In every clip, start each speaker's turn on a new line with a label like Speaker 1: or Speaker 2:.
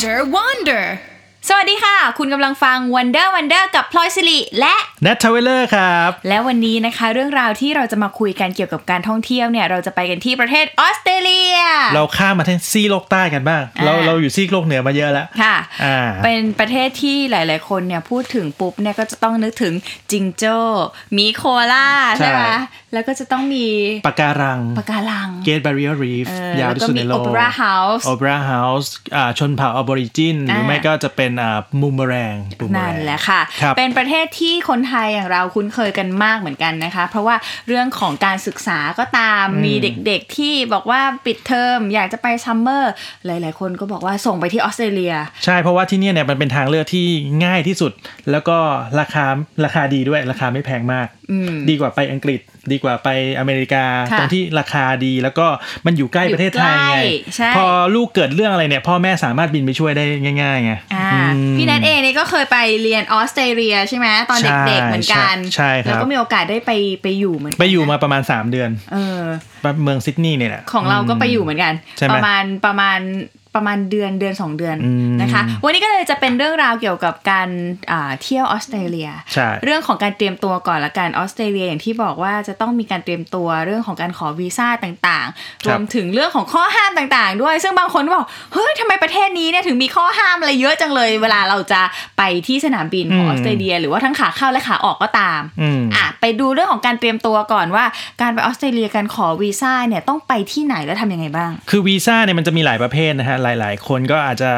Speaker 1: Wonder Wander
Speaker 2: สวัสดีค่ะ คุณกำลังฟัง Wonder Wonder กับพลอยสิริและ
Speaker 3: แนททาวเวลเลอร์ครับ
Speaker 2: และวันนี้นะคะ เรื่องราวที่เราจะมาคุยกันเกี่ยวกับการท่องเที่ยวเนี่ย เราจะไปกันที่ประเทศออสเตรเลีย
Speaker 3: เราข้ามมาทั้งซีกโลกใต้กันบ้าง
Speaker 2: อ่า
Speaker 3: เราเราอยู่ซีกโลกเหนือมาเยอะแล้ว
Speaker 2: ค่ะ
Speaker 3: อ่า
Speaker 2: เป็นประเทศที่หลายๆ คนเนี่ยพูดถึงปุ๊บเนี่ยก็จะต้องนึกถึงจิงโจ้หมีโคอาล่าใช่ไหม
Speaker 3: ใช่
Speaker 2: แล้วก็จะต้องมี
Speaker 3: ปะการัง
Speaker 2: ปะการัง
Speaker 3: Great Barrier Reef เออยาว
Speaker 2: ที่สุดใน
Speaker 3: โลก
Speaker 2: แล้วก็มี
Speaker 3: ในโล
Speaker 2: โอกเปร่าเฮาส์
Speaker 3: โอเปร่าเฮาส์อ่าชนเผ่า Aborigin หรือไม่ก็จะเป็นอ่ามูมแรงบูมแร
Speaker 2: นั่นแหละค่ะ
Speaker 3: ครับ
Speaker 2: เป็นประเทศที่คนไทยอย่างเราคุ้นเคยกันมากเหมือนกันนะคะ เพราะว่าเรื่องของการศึกษาก็ตามมีเด็กๆที่บอกว่าปิดเทอมอยากจะไป summer หลายๆ คนก็บอกว่าส่งไปที่ออสเตรเลีย
Speaker 3: ใช่เพราะว่าที่เนี่ยเนี่ยมันเป็นทางเลือกที่ง่ายที่สุด แล้วก็ราคาราคาดีด้วยราคาไม่แพงมาก ดีกว่าไปอังกฤษ ดีกว่าไปอเมริกา
Speaker 2: ค่ะ
Speaker 3: ตรงที่ราคาดีแล้วก็มันอยู่ใกล้ประเทศไทย
Speaker 2: อยู่ใก
Speaker 3: ไง
Speaker 2: ล้ใช่
Speaker 3: พอลูกเกิดเรื่องอะไรเนี่ย พ่อแม่สามารถบินไปช่วยได้ง่ายๆไง
Speaker 2: อ่า
Speaker 3: อืม
Speaker 2: พี่แนทเองเนี่ยก็เคยไปเรียนออสเตรเลียใช่ไหมตอน
Speaker 3: ใช่
Speaker 2: เด็กๆเหมือนกัน
Speaker 3: ใช่ใช่ครับ
Speaker 2: แล้วก็มีโอกาสได้ไปไปอยู่เหมือนกัน
Speaker 3: ไปอยู่มาประมาณ 3 เดือน
Speaker 2: เออ
Speaker 3: เมืองซิดนีย์เนี่ยแหละ
Speaker 2: ของเราก็ไปอยู่เหมือนกัน
Speaker 3: ใช่ไหม
Speaker 2: ประมาณประมาณ ประมาณเดือนเดือนสองเดือน
Speaker 3: อืม
Speaker 2: นะคะ วันนี้ก็เลยจะเป็นเรื่องราวเกี่ยวกับการอ่าเที่ยวออสเตรเลีย
Speaker 3: ใช่
Speaker 2: เรื่องของการเตรียมตัวก่อนละกันออสเตรเลียอย่างที่บอกว่าจะต้องมีการเตรียมตัวเรื่องของการขอวีซ่าต่างๆ
Speaker 3: ค
Speaker 2: ร
Speaker 3: รับ
Speaker 2: วมถึงเรื่องของข้อห้ามต่างๆ ด้วย ซึ่งบางคนก็บอกเฮ้ยทำไมประเทศนี้เนี่ยถึงมีข้อห้ามอะไรเยอะจังเลย เวลาเราจะไปที่สนามบินของออสเตรเลีย หรือว่าทั้งขาเข้าและขาออกก็ตาม
Speaker 3: อืม
Speaker 2: อะไปดูเรื่องของการเตรียมตัวก่อนว่า การไปออสเตรเลียการขอวีซ่าเนี่ยต้องไปที่ไหนแล้วทำยังไงบ้าง
Speaker 3: คือวีซ่าเนี่ยมันจะมีหลายประเภทนะฮะหลาย ๆ คนก็อาจจะ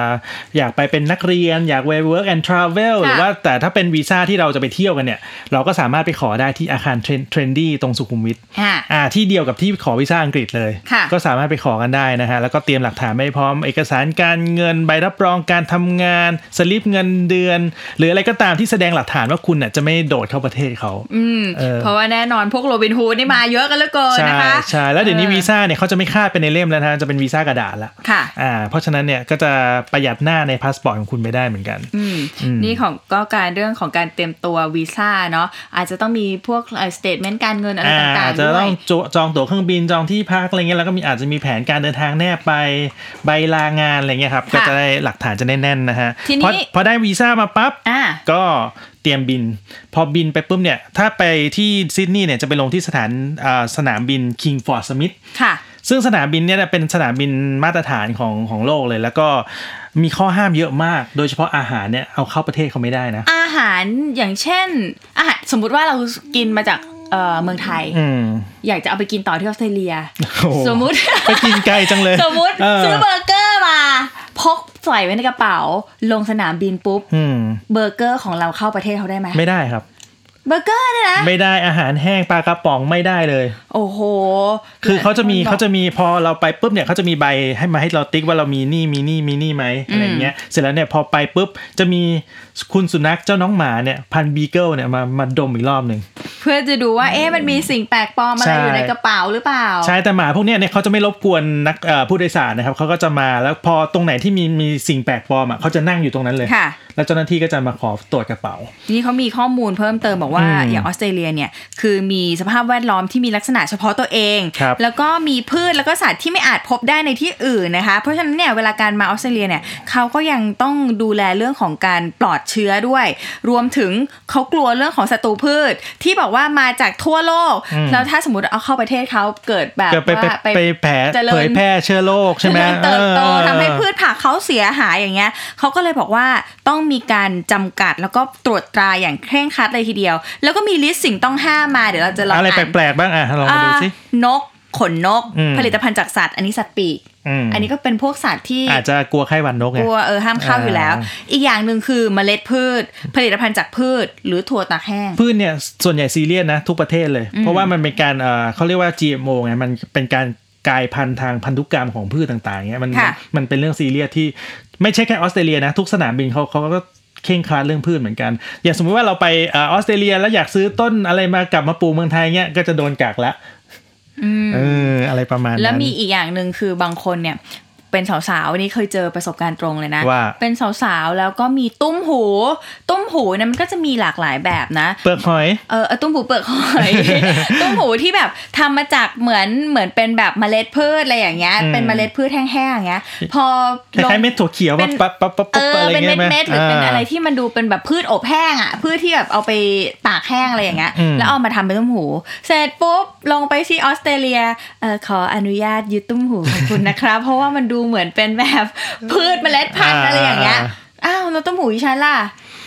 Speaker 3: อยากไปเป็นนักเรียน อยากไป work and travel
Speaker 2: ค่ะ
Speaker 3: หรือว่าแต่ถ้าเป็นวีซ่าที่เราจะไปเที่ยวกันเนี่ย เราก็สามารถไปขอได้ที่อาคารเทรนดี้ตรงสุขุมวิท
Speaker 2: อะ
Speaker 3: อ่าที่เดียวกับที่ขอวีซ่าอังกฤษเลย
Speaker 2: ค่ะ
Speaker 3: ก็สามารถไปขอกันได้นะฮะแล้วก็เตรียมหลักฐานไม่พร้อมเอกสารการเงินใบรับรองการทำงานสลิปเงินเดือน หรืออะไรก็ตามที่แสดงหลักฐานว่าคุณน่ะจะไม่โดดเข้าประเทศเขา
Speaker 2: อืม
Speaker 3: เออ
Speaker 2: เพราะว่าแน่นอนพวกโรบินฮูดนี่มาเยอะกันเหลือเกิน
Speaker 3: ใช่
Speaker 2: นะคะ
Speaker 3: ใช่แล้วเดี๋ยวนี้
Speaker 2: ออ
Speaker 3: วีซ่าเนี่ยเขาจะไม่คาดเป็นในเล่มแล้วนะฮะจะเป็นวีซ่ากระดาษละ
Speaker 2: ค่ะ
Speaker 3: อ่าเพราะฉะนั้นเนี่ยก็จะประหยัดหน้าในพาสปอร์ตของคุณไปได้เหมือนกัน
Speaker 2: อืมนี่ของก็การเรื่องของการเตรียมตัววีซ่าเนาะอาจจะต้องมีพวก statement การเงินอะไรต่างๆด้วย
Speaker 3: อ่า อาจ
Speaker 2: จะ
Speaker 3: ต้องจองตั๋วเครื่องบินจองที่พักอะไรเงี้ยแล้วก็มีอาจจะมีแผนการเดินทางแนบไปใบลางานอะไรเงี้ยครับ
Speaker 2: ค่ะ
Speaker 3: ก็จะได้หลักฐานจะแน่นๆนะฮะ
Speaker 2: ทีนี้
Speaker 3: พอพอได้วีซ่ามาปั๊บ
Speaker 2: อ่า
Speaker 3: ก็เตรียมบิน พอบินไปปุ๊บเนี่ย ถ้าไปที่ซิดนีย์เนี่ยจะไปลงที่สถานอ่าสนามบิน King Ford Smith
Speaker 2: ค่ะ
Speaker 3: ซึ่งสนามบินเนี่ยเป็นสนามบินมาตรฐานของของโลกเลย แล้วก็มีข้อห้ามเยอะมาก โดยเฉพาะอาหารเนี่ยเอาเข้าประเทศเขาไม่ได้นะ
Speaker 2: อาหารอย่างเช่น อาหารสมมุติว่าเรากินมาจากเอ่อเมืองไทย
Speaker 3: อืม
Speaker 2: อยากจะเอาไปกินต่อที่ออสเตรเลีย
Speaker 3: โอ้โห
Speaker 2: สมมุติ
Speaker 3: ไปกินไกลจังเลย
Speaker 2: สมมุติ
Speaker 3: เออ
Speaker 2: ซื้อเบอร์เกอร์มาพกใส่ไว้ในกระเป๋า ลงสนามบินปุ๊บ
Speaker 3: อืม
Speaker 2: เบอร์เกอร์ของเราเข้าประเทศเขาได้ไหม
Speaker 3: ไมไม่ได้ครับ
Speaker 2: เบอร์เกอร์เนี่ยนะ
Speaker 3: ไม่ได้อาหารแห้งปลากระป๋องไม่ได้เลย
Speaker 2: โอ้โห
Speaker 3: คือเขาจะมี
Speaker 2: บอก
Speaker 3: เขาจะมีพอเราไปปุ๊บเนี่ยเขาจะมีใบให้มาให้เราติ๊กว่าเรามีหนี่มีหนี่มีหนี่ไหมอะไรอย่างเงี้ยเสร็จแล้วเนี่ยพอไปปุ๊บจะมีคุณสุนัขเจ้าน้องหมาเนี่ยพันธุ์บีเกิลเนี่ยมามาดมอีกรอบหนึ่ง
Speaker 2: เพื่อจะดูว่าเอ๊ะมันมีสิ่งแปลกปลอมอะไร
Speaker 3: ใช่
Speaker 2: อยู่ในกระเป๋าหรือเปล่า
Speaker 3: ใช่แต่หมาพวกเนี้ยเนี่ยเขาจะไม่รบกวนนักเอ่อผู้โดยสารนะครับเขาก็จะมาแล้วพอตรงไหนที่มีมีสิ่งแปลกปลอมอะเขาจะนั่งอยู่ตรงนั้นเลย
Speaker 2: ค่ะ
Speaker 3: แล้วเจ้าหน้าที่ก็จะมาขอตรวจกระเป๋า
Speaker 2: นี่เขามีข้อมูลเพิ่มเติมบอกว่า
Speaker 3: อืม
Speaker 2: อย่างออสเตรเลียเนี่ยคือมีสภาพแวดล้อมที่มีลักษณะเฉพาะตัวเอง
Speaker 3: ครับ
Speaker 2: แล้วก็มีพืชแล้วก็สัตว์ที่ไม่อาจพบได้ในที่อื่นนะคะ เพราะฉะนั้นเนี่ยเวลาการมาออสเตรเลียเนี่ยเขาก็ยังต้องดูแลเรื่องของการปลอดเชื้อด้วย รวมถึงเขากลัวเรื่องของศัตรูพืชที่บอกว่ามาจากทั่วโลก แล้วถ้าสมมติเอาเข้าประเทศเขาเกิดแบบ
Speaker 3: ก็ไปไป
Speaker 2: ว่า
Speaker 3: ไปแผล
Speaker 2: เจริญ
Speaker 3: เผยแพร่เชื้อโรคใช่ไหม
Speaker 2: เจริญเติบโต
Speaker 3: เออ
Speaker 2: ทำให้พืชผักเขาเสียหายอย่างเงี้ยเขาก็เลยบอกว่าต้องมีการจำกัดแล้วก็ตรวจตราอย่างเคร่งครัดเลยทีเดียว แล้วก็มีลิสต์สิ่งต้องห้ามมาเดี๋ยวเราจะลอง
Speaker 3: อะไร
Speaker 2: อ่าน
Speaker 3: แปลกๆบ้างอะลองมาดูสิ
Speaker 2: อ่านกขนนก
Speaker 3: อืม
Speaker 2: ผลิตภัณฑ์จากสัตว์ อันนี้สัตว์ปีก
Speaker 3: อืม
Speaker 2: อันนี้ก็เป็นพวกสัตว์ที่
Speaker 3: อาจจะกลัวไข้หวัดนกไง
Speaker 2: กลัวเออห้ามเข้าอยู่แล้ว
Speaker 3: อ่า
Speaker 2: อีกอย่างหนึ่งคือเมล็ดพืช ผลิตภัณฑ์จากพืช หรือถั่วตากแห้ง
Speaker 3: พืชเนี่ยส่วนใหญ่ซีเรียสนะทุกประเทศเลย เพราะว่ามันเป็นการเอ่อเขาเรียกว่า GMO ไงมันเป็นการกลายพันธุ์ทางพันธุกรรมของพืชต่างๆเงี้ยมัน
Speaker 2: ค่ะ
Speaker 3: มันเป็นเรื่องซีเรียสที่ไม่ใช่แค่ออสเตรเลียนะทุกสนามบินเขาเขาก็เคร่งครัดเรื่องพืชเหมือนกัน อย่างสมมติว่าเราไปเออออสเตรเลียแล้วอยากซื้อต้นอะไรมากลับมาปลูกเมืองไทยเงี้ยก็จะโดนกักละ เออ อะไรประมาณนั้น
Speaker 2: แล้วมีอีกอย่างหนึ่งคือบางคนเนี่ย เป็นสาวๆนี่เคยเจอประสบการณ์ตรงเลยนะ
Speaker 3: ว่า
Speaker 2: เป็นสาวๆแล้วก็มีตุ้มหู ตุ้มหูเนี่ยมันก็จะมีหลากหลายแบบนะ
Speaker 3: เปลือกหอย
Speaker 2: เออเอาตุ้มหูเปลือกหอย ตุ้มหูที่แบบทำมาจากเหมือนเหมือนเป็นแบบเมล็ดพืชอะไรอย่างเงี้ย
Speaker 3: อืม
Speaker 2: เป็นเมล็ดพืชแห้งๆอย่างเงี้ย พอ
Speaker 3: คล้ายๆเม็ดถั่วเขียว
Speaker 2: เป็
Speaker 3: ปั๊
Speaker 2: น
Speaker 3: บปั๊บปั๊บปั๊บ
Speaker 2: เอ
Speaker 3: ปั๊บ
Speaker 2: อ
Speaker 3: อะไร
Speaker 2: เป็น
Speaker 3: เงี้ยไหม
Speaker 2: เม็ดๆหรือเป็นอะไรที่มันดูเป็นแบบพืชอบแห้งอะพืชที่แบบเอาไปตากแห้งอะไรอย่างเงี้ย
Speaker 3: อืม
Speaker 2: แล้วเอามาทำเป็นตุ้มหู เสร็จปุ๊บลงไปที่ออสเตรเลีย เออขออนุญาตยึดตุ้มหูของคุณนะครับ เพราะว่ามันดูเหมือนเป็นแบบพืชเมล็ดพันธุ์อะไรอย่างเงี้ยอ้าวแล้วตุ้มหูดิฉันล่ะ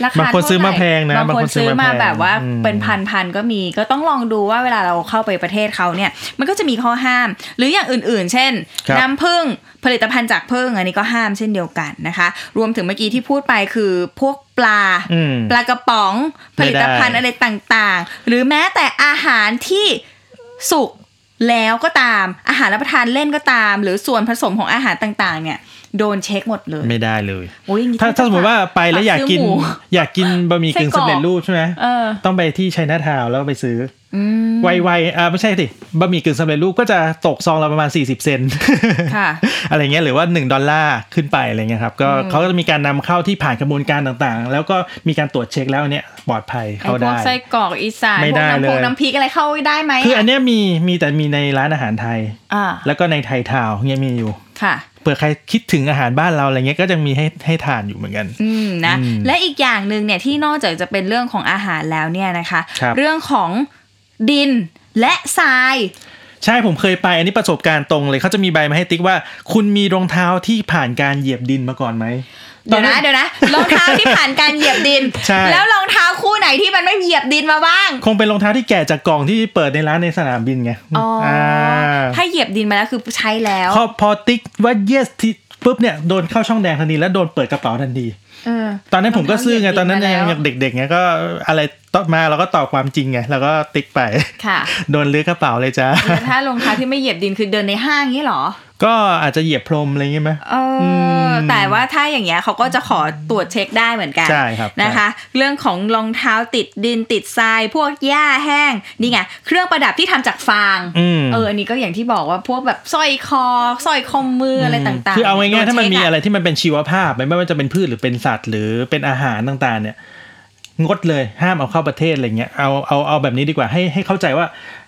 Speaker 2: ราคา
Speaker 3: บางคนซื้อมาแพงนะ
Speaker 2: บาง
Speaker 3: บาง
Speaker 2: ค
Speaker 3: คนนซื้
Speaker 2: ซื้
Speaker 3: อ
Speaker 2: อ
Speaker 3: มา
Speaker 2: มา
Speaker 3: แพง
Speaker 2: แบบว่า
Speaker 3: อืม
Speaker 2: เป็นพันพันๆก็มีก็ต้องลองดูว่าเวลาเราเข้าไปประเทศเขาเนี่ย มันก็จะมีข้อห้าม หรืออย่างอื่นๆ เช่น
Speaker 3: ครับ
Speaker 2: น้ำผึ้งผลิตภัณฑ์จากผึ้งอันนี้ก็ห้ามเช่นเดียวกันนะคะ รวมถึงเมื่อกี้ที่พูดไปคือพวกปลา
Speaker 3: อืม
Speaker 2: ปลากระป๋องผ
Speaker 3: ไม่ได้
Speaker 2: ลิตภัณฑ์อะไรต่างๆ หรือแม้แต่อาหารที่สุก แล้วก็ตามอาหารรับประทานเล่นก็ตาม หรือส่วนผสมของอาหารต่างๆ เนี่ยโดนเช็คหมดเลย
Speaker 3: ไม่ได้เลย
Speaker 2: โอ้ยอย่งนี้
Speaker 3: ถ้า
Speaker 2: ก็จะ
Speaker 3: ถ้าสมมติว่าไปแล้วอยากกิน
Speaker 2: ซื้หมู
Speaker 3: อยากกินบะหมี่กึ่ง
Speaker 2: ไส้กรอก
Speaker 3: สำเร็จรูปใช่ไหม
Speaker 2: เออ
Speaker 3: ต้องไปที่ชัยนาทาวน์แล้วก็ไปซื้อ
Speaker 2: อืม
Speaker 3: อ ไวๆอ่าไม่ใช่สิบะหมี่กึ่งสำเร็จรูปก็จะตกซองละประมาณ 40 เซนต์
Speaker 2: ค่ะ
Speaker 3: อะไรเงี้ยหรือว่า 1 ดอลลาร์ขึ้นไปอะไรเงี้ยครับก็เขาก็จะมีการนำเข้าที่ผ่านกระบวนการต่างๆ แล้วก็มีการตรวจเช็คแล้วเนี่ยปลอดภัย
Speaker 2: ไอ้
Speaker 3: เข้า
Speaker 2: พว
Speaker 3: ได้
Speaker 2: กไส้กรอกอีสาน
Speaker 3: ไม่
Speaker 2: พวก
Speaker 3: ได้
Speaker 2: น้ำพง
Speaker 3: เลย
Speaker 2: น้ำพริกอะไรเข้าได้ไหม
Speaker 3: คืออันเนี้ยมีมีแต่มีในร้านอาหารไทย
Speaker 2: อ่า
Speaker 3: แล้วก็ในไทยทาวน์เนี่ยมีอยู่
Speaker 2: ค่ะ
Speaker 3: เผื่อใครคิดถึงอาหารบ้านเราอะไรเงี้ยก็จะมีให้ให้ทานอยู่เหมือนกัน
Speaker 2: อืมนะ
Speaker 3: อืม
Speaker 2: และอีกอย่างหนึ่งเนี่ยที่นอกจากจะเป็นเรื่องของอาหารแล้วเนี่ยนะคะ
Speaker 3: ครับ
Speaker 2: เรื่องของ ดินและทราย
Speaker 3: ใช่ผมเคยไปอันนี้ประสบการณ์ตรงเลยเขาจะมีใบมาให้ติ๊กว่า คุณมีรองเท้าที่ผ่านการเหยียบดินมาก่อนไหม
Speaker 2: เดี๋ยวนะเดี๋ยวนะรองเท้าที่ผ่านการเหยียบดิน
Speaker 3: ใช่
Speaker 2: แล้วรองเท้าคู่ไหนที่มันไม่เหยียบดินมาบ้าง
Speaker 3: คงเป็นรองเท้าที่แกะจากกล่องที่เปิดในร้านในสนามบินไง
Speaker 2: อ๋ออาถ้าเหยียบดินมาแล้วคือใช้แล้ว
Speaker 3: พอพอติ๊กว่า yes ที่ ปุ๊บเนี่ยโดนเข้าช่องแดงทันทีแล้วโดนเปิดกระเป๋าทันที
Speaker 2: เออ
Speaker 3: ตอนนั้นผมก็ซื่อไง
Speaker 2: รองเท้า
Speaker 3: ตอนนั้น
Speaker 2: เหยียบดิน
Speaker 3: ยัง
Speaker 2: มาแล้ว
Speaker 3: ยังเด็กๆไงก็อะไรต่อมาเราก็ตอบความจริงไงแล้วก็ติ๊กไป
Speaker 2: ค่ะ
Speaker 3: โดนลื้อกระเป๋าเลยจ้า
Speaker 2: แล้วถ้ารองเท้าที่ไม่เหยียบดินคือเดินในห้างนี้เหรอ
Speaker 3: ก็อาจจะเหยียบพรมอะไรอย่างเงี้ยไหม
Speaker 2: เอออแต่ว่าถ้าอย่างเงี้ยเขาก็จะขอตรวจเช็คได้เหมือนกัน
Speaker 3: ใช่ครับ
Speaker 2: นะคะ เรื่องของรองเท้าติดดินติดทราย พวกหญ้าแห้งนี่ไงเครื่องประดับที่ทำจากฟาง
Speaker 3: อืม
Speaker 2: เอออันนี้ก็อย่างที่บอกว่าพวกแบบสร้อยคอสร้อยข้อมืออะไรต่างๆ
Speaker 3: คือเอาง่ายๆถ้ามันมี
Speaker 2: โดเช็ค
Speaker 3: อะไรที่มันเป็นชีวภาพไม่ว่าจะเป็นพืชหรือเป็นสัตว์ หรือเป็นอาหารต่างๆ เนี่ยงดเลยห้ามเอาเข้าประเทศอะไรเงี้ยเอาเอาเอาแบบนี้ดีกว่าให้ให้เข้าใจว่า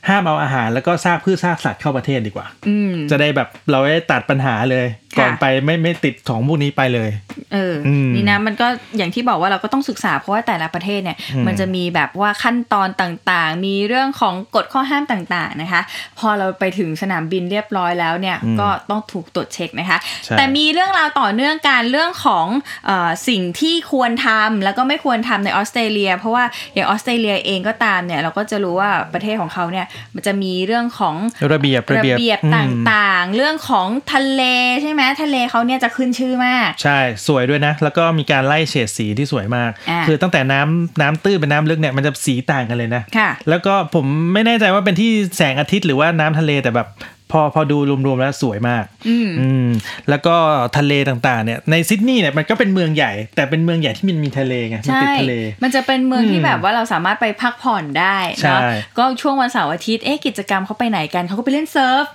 Speaker 3: ห้ามเอาอาหารแล้วก็ซากพืชซากสัตว์เข้าประเทศดีกว่า
Speaker 2: อืม
Speaker 3: จะได้แบบเราได้ตัดปัญหาเลย
Speaker 2: ค่ะ
Speaker 3: ก่อนไปไม่ไม่ติดของพวกนี้ไปเลย
Speaker 2: เอออ
Speaker 3: ม
Speaker 2: นี่นะมันก็อย่างที่บอกว่าเราก็ต้องศึกษาเพราะว่าแต่ละประเทศเนี่ย
Speaker 3: อืม
Speaker 2: มันจะมีแบบว่าขั้นตอนต่างๆ มีเรื่องของกฎข้อห้ามต่างๆนะคะ พอเราไปถึงสนามบินเรียบร้อยแล้วเนี่ยก็ต้องถูกตรวจเช็คนะคะ
Speaker 3: ใช่
Speaker 2: แต่มีเรื่องราวต่อเนื่องการเรื่องของเออสิ่งที่ควรทำแล้วก็ไม่ควรทำในออสเตรเลีย เพราะว่าอย่างออสเตรเลียเองก็ตามเนี่ยเราก็จะรู้ว่าประเทศของเขาเนี่ยมันจะมีเรื่องของ
Speaker 3: ระเบียบระ
Speaker 2: ระ
Speaker 3: เบียบ
Speaker 2: เบียบ
Speaker 3: อื
Speaker 2: ต
Speaker 3: ม่า
Speaker 2: งๆ เรื่องของทะเลใช่ไหมทะเลเขาเนี่ยจะขึ้นชื่อมาก
Speaker 3: ใช่สวยด้วยนะ แล้วก็มีการไล่เฉดสีที่สวยมาก
Speaker 2: อ่า
Speaker 3: คือตั้งแต่น้ำน้ำตื้นเป็นน้ำลึกเนี่ยมันจะสีต่างกันเลยนะ
Speaker 2: ค่ะ
Speaker 3: แล้วก็ผมไม่แน่ใจว่าเป็นที่แสงอาทิตย์หรือว่าน้ำทะเลแต่แบบ พอพอดูรวมๆแล้วสวยมาก
Speaker 2: อืม
Speaker 3: อืมแล้วก็ทะเลต่างๆ เนี่ยในซิดนีย์เนี่ยมันก็เป็นเมืองใหญ่ แต่เป็นเมืองใหญ่ที่มันมีทะเลไงมัน
Speaker 2: ใช่
Speaker 3: ติดทะเล
Speaker 2: มันจะเป็นเมือง
Speaker 3: อืม
Speaker 2: ที่แบบว่าเราสามารถไปพักผ่อนได้
Speaker 3: ใช่
Speaker 2: เนาะก็ช่วงวันเสาร์อาทิตย์เอ๊ะกิจกรรมเขาไปไหนกันเขาก็ไปเล่นเซิร์ฟ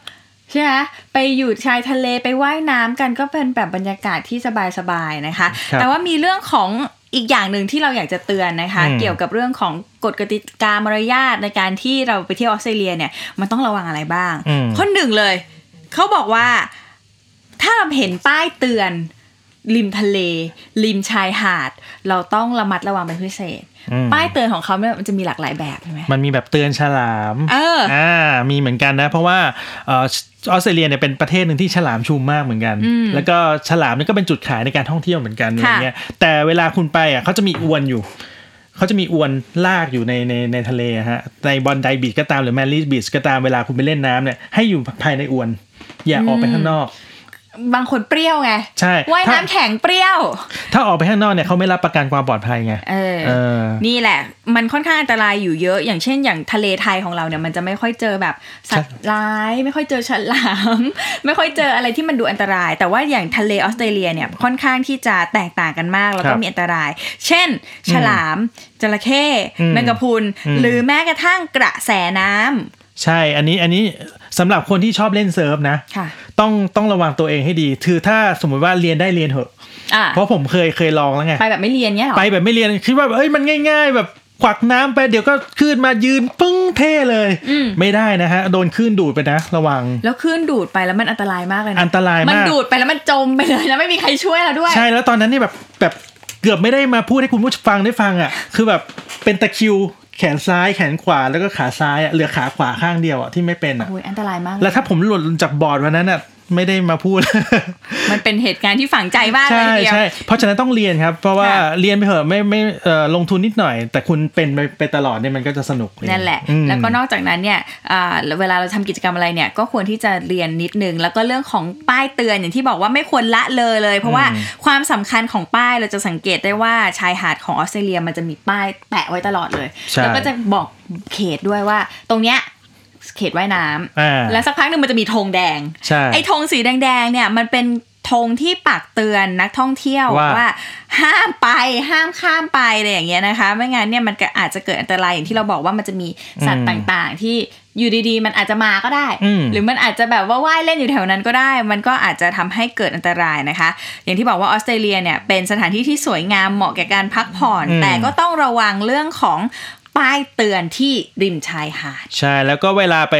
Speaker 2: ใช่ไหมไปอยู่ชายทะเลไปว่ายน้ำกันก็เป็นแบบบรรยากาศที่สบายๆนะคะ
Speaker 3: ครับ
Speaker 2: แต่ว่ามีเรื่องของ อีกอย่างหนึ่งที่เราอยากจะเตือนนะคะ
Speaker 3: อืม
Speaker 2: เกี่ยวกับเรื่องของกฎกติกามารยาทในการที่เราไปเที่ยวออสเตรเลียเนี่ยมันต้องระวังอะไรบ้าง
Speaker 3: อืม
Speaker 2: ข้อหนึ่งเลย เขาบอกว่าถ้าเราเห็นป้ายเตือน ริมทะเล ริมชายหาด เราต้องระมัดระวังเป็นพิเศษ
Speaker 3: อืม
Speaker 2: ป้ายเตือนของเขาเนี่ยมันจะมีหลากหลายแบบใช่ไหม
Speaker 3: มันมีแบบเตือนฉลาม
Speaker 2: เออ
Speaker 3: อ่ามีเหมือนกันนะ เพราะว่าเอ่อออสเตรเลียเนี่ยเป็นประเทศหนึ่งที่ฉลามชุมมากเหมือนกัน
Speaker 2: อืม
Speaker 3: แล้วก็ฉลามนี่ก็เป็นจุดขายในการท่องเที่ยวเหมือนกันอะไร
Speaker 2: ค่ะ
Speaker 3: เงี้ยแต่เวลาคุณไปอะเขาจะมีอวนอยู่เขาจะมีอวนลากอยู่ในในในทะเลอะฮะในบอนไดบีชก็ตามหรือแมรี่บีชก็ตามเวลาคุณไปเล่นน้ำเนี่ยให้อยู่ภายในอวน อย่าออกไปข้างนอก
Speaker 2: บางคนเปรี้ยวไง
Speaker 3: ใช่
Speaker 2: ว่าย
Speaker 3: ถ้า
Speaker 2: น้ำแข็งเปรี้ยว
Speaker 3: ถ้าออกไปข้างนอกเนี่ยเขาไม่รับประกันความปลอดภัยไง
Speaker 2: เออ
Speaker 3: เออ
Speaker 2: นี่แหละ มันค่อนข้างอันตรายอยู่เยอะ อย่างเช่น อย่างทะเลไทยของเราเนี่ย มันจะไม่ค่อยเจอแบบสัตว์ร้าย ไม่ค่อยเจอฉลาม ไม่ค่อยเจออะไรที่มันดูอันตราย แต่ว่าอย่างทะเลออสเตรเลียเนี่ยค่อนข้างที่จะแตกต่างกันมากแล้ว
Speaker 3: ค
Speaker 2: ก็
Speaker 3: รับ
Speaker 2: มีอันตราย เช่น ฉลามจระเข้
Speaker 3: อืม
Speaker 2: แมงกะพรุน
Speaker 3: อืม
Speaker 2: หรือแม้กระทั่งกระแสน้ำ
Speaker 3: ใช่ อันนี้อันนี้ สำหรับคนที่ชอบเล่นเซิร์ฟนะ
Speaker 2: ค่ะ
Speaker 3: ต้องต้องระวังตัวเองให้ดี คือถ้าสมมุติว่าเรียนได้เรียนเถอะ
Speaker 2: อ่า
Speaker 3: เพราะผมเคยเคยลองแล้วไง
Speaker 2: ไปแบบไม่เรียนเนี้ยเหรอ
Speaker 3: ไปแบบไม่เรียนคิดว่าแบบเอ้ยมันง่าย ๆ แบบขวักน้ำไปเดี๋ยวก็ขึ้นมายืนปึ้งเท่เลย
Speaker 2: อืม
Speaker 3: ไม่ได้นะฮะ โดนคลื่นดูดไปนะ ระวัง
Speaker 2: แล้วคลื่นดูดไปแล้วมันอันตรายมากเลยนะ
Speaker 3: อันตราย
Speaker 2: มัน
Speaker 3: มาก
Speaker 2: ดูดไปแล้วมันจมไปเลยแล้วไม่มีใครช่วยเราด้วย
Speaker 3: ใช่แล้วตอนนั้นนี่แบบแบบเกือบไม่ได้มาพูดให้คุณผู้ฟังได้ฟังอะ คือแบบเป็นตะคริวแขนซ้ายแขนขวาแล้วก็ขาซ้ายอะเหลือขาขวาข้างเดียวอะที่ไม่เป็นอะ
Speaker 2: โอ้ยอันตรายมาก
Speaker 3: แล้วถ้าผมหล่นจากบอร์ดวันนั้นอะ ไม่ได้มาพูด
Speaker 2: มันเป็นเหตุการณ์ที่ฝังใจมากเลย
Speaker 3: ใช่
Speaker 2: ทีเดียว
Speaker 3: ใช่เพราะฉะนั้นต้องเรียนครับ เพราะว่า
Speaker 2: ค่ะ
Speaker 3: เรียนไปเถอะไม่ไม่เอ่อลงทุนนิดหน่อย แต่คุณเป็นไปไปตลอดเนี่ยมันก็จะสนุก
Speaker 2: นั่นแหละ
Speaker 3: อืม
Speaker 2: แล้วก็นอกจากนั้นเนี่ยอ่าเวลาเราทำกิจกรรมอะไรเนี่ยก็ควรที่จะเรียนนิดนึง แล้วก็เรื่องของป้ายเตือนอย่างที่บอกว่าไม่ควรละเลยเลย เพราะว่าความสำคัญของป้ายเราจะสังเกตได้ว่าชายหาดของออสเตรเลียมันจะมีป้ายแปะไว้ตลอดเลย
Speaker 3: ใช่
Speaker 2: แล้วก็จะบอกเขตด้วยว่า ตรงเนี้ย เขตว่ายน้ำ
Speaker 3: อ่า
Speaker 2: แล้วสักพักหนึ่งมันจะมีธงแดง
Speaker 3: ใช่
Speaker 2: ไอ้ธงสีแดงๆเนี่ยมันเป็นธงที่ปักเตือนนักท่องเที่ยว
Speaker 3: ว่า
Speaker 2: ห้ามไปห้ามข้ามไปอะไรอย่างเงี้ยนะคะ ไม่งั้นเนี่ยมันก็อาจจะเกิดอันตรายอย่างที่เราบอกว่ามันจะมีสัตว์ต่างๆ ที่อยู่ดีๆ มันอาจจะมาก็ได้
Speaker 3: อืม
Speaker 2: หรือมันอาจจะแบบว่าว่ายเล่นอยู่แถวนั้นก็ได้ มันก็อาจจะทำให้เกิดอันตรายนะคะ อย่างที่บอกว่าออสเตรเลียเนี่ยเป็นสถานที่ที่สวยงามเหมาะแก่การพักผ่อน
Speaker 3: อืม
Speaker 2: แต่ก็ต้องระวังเรื่องของ ป้ายเตือนที่ริมชายหาด
Speaker 3: ใช่ แล้วก็เวลาไป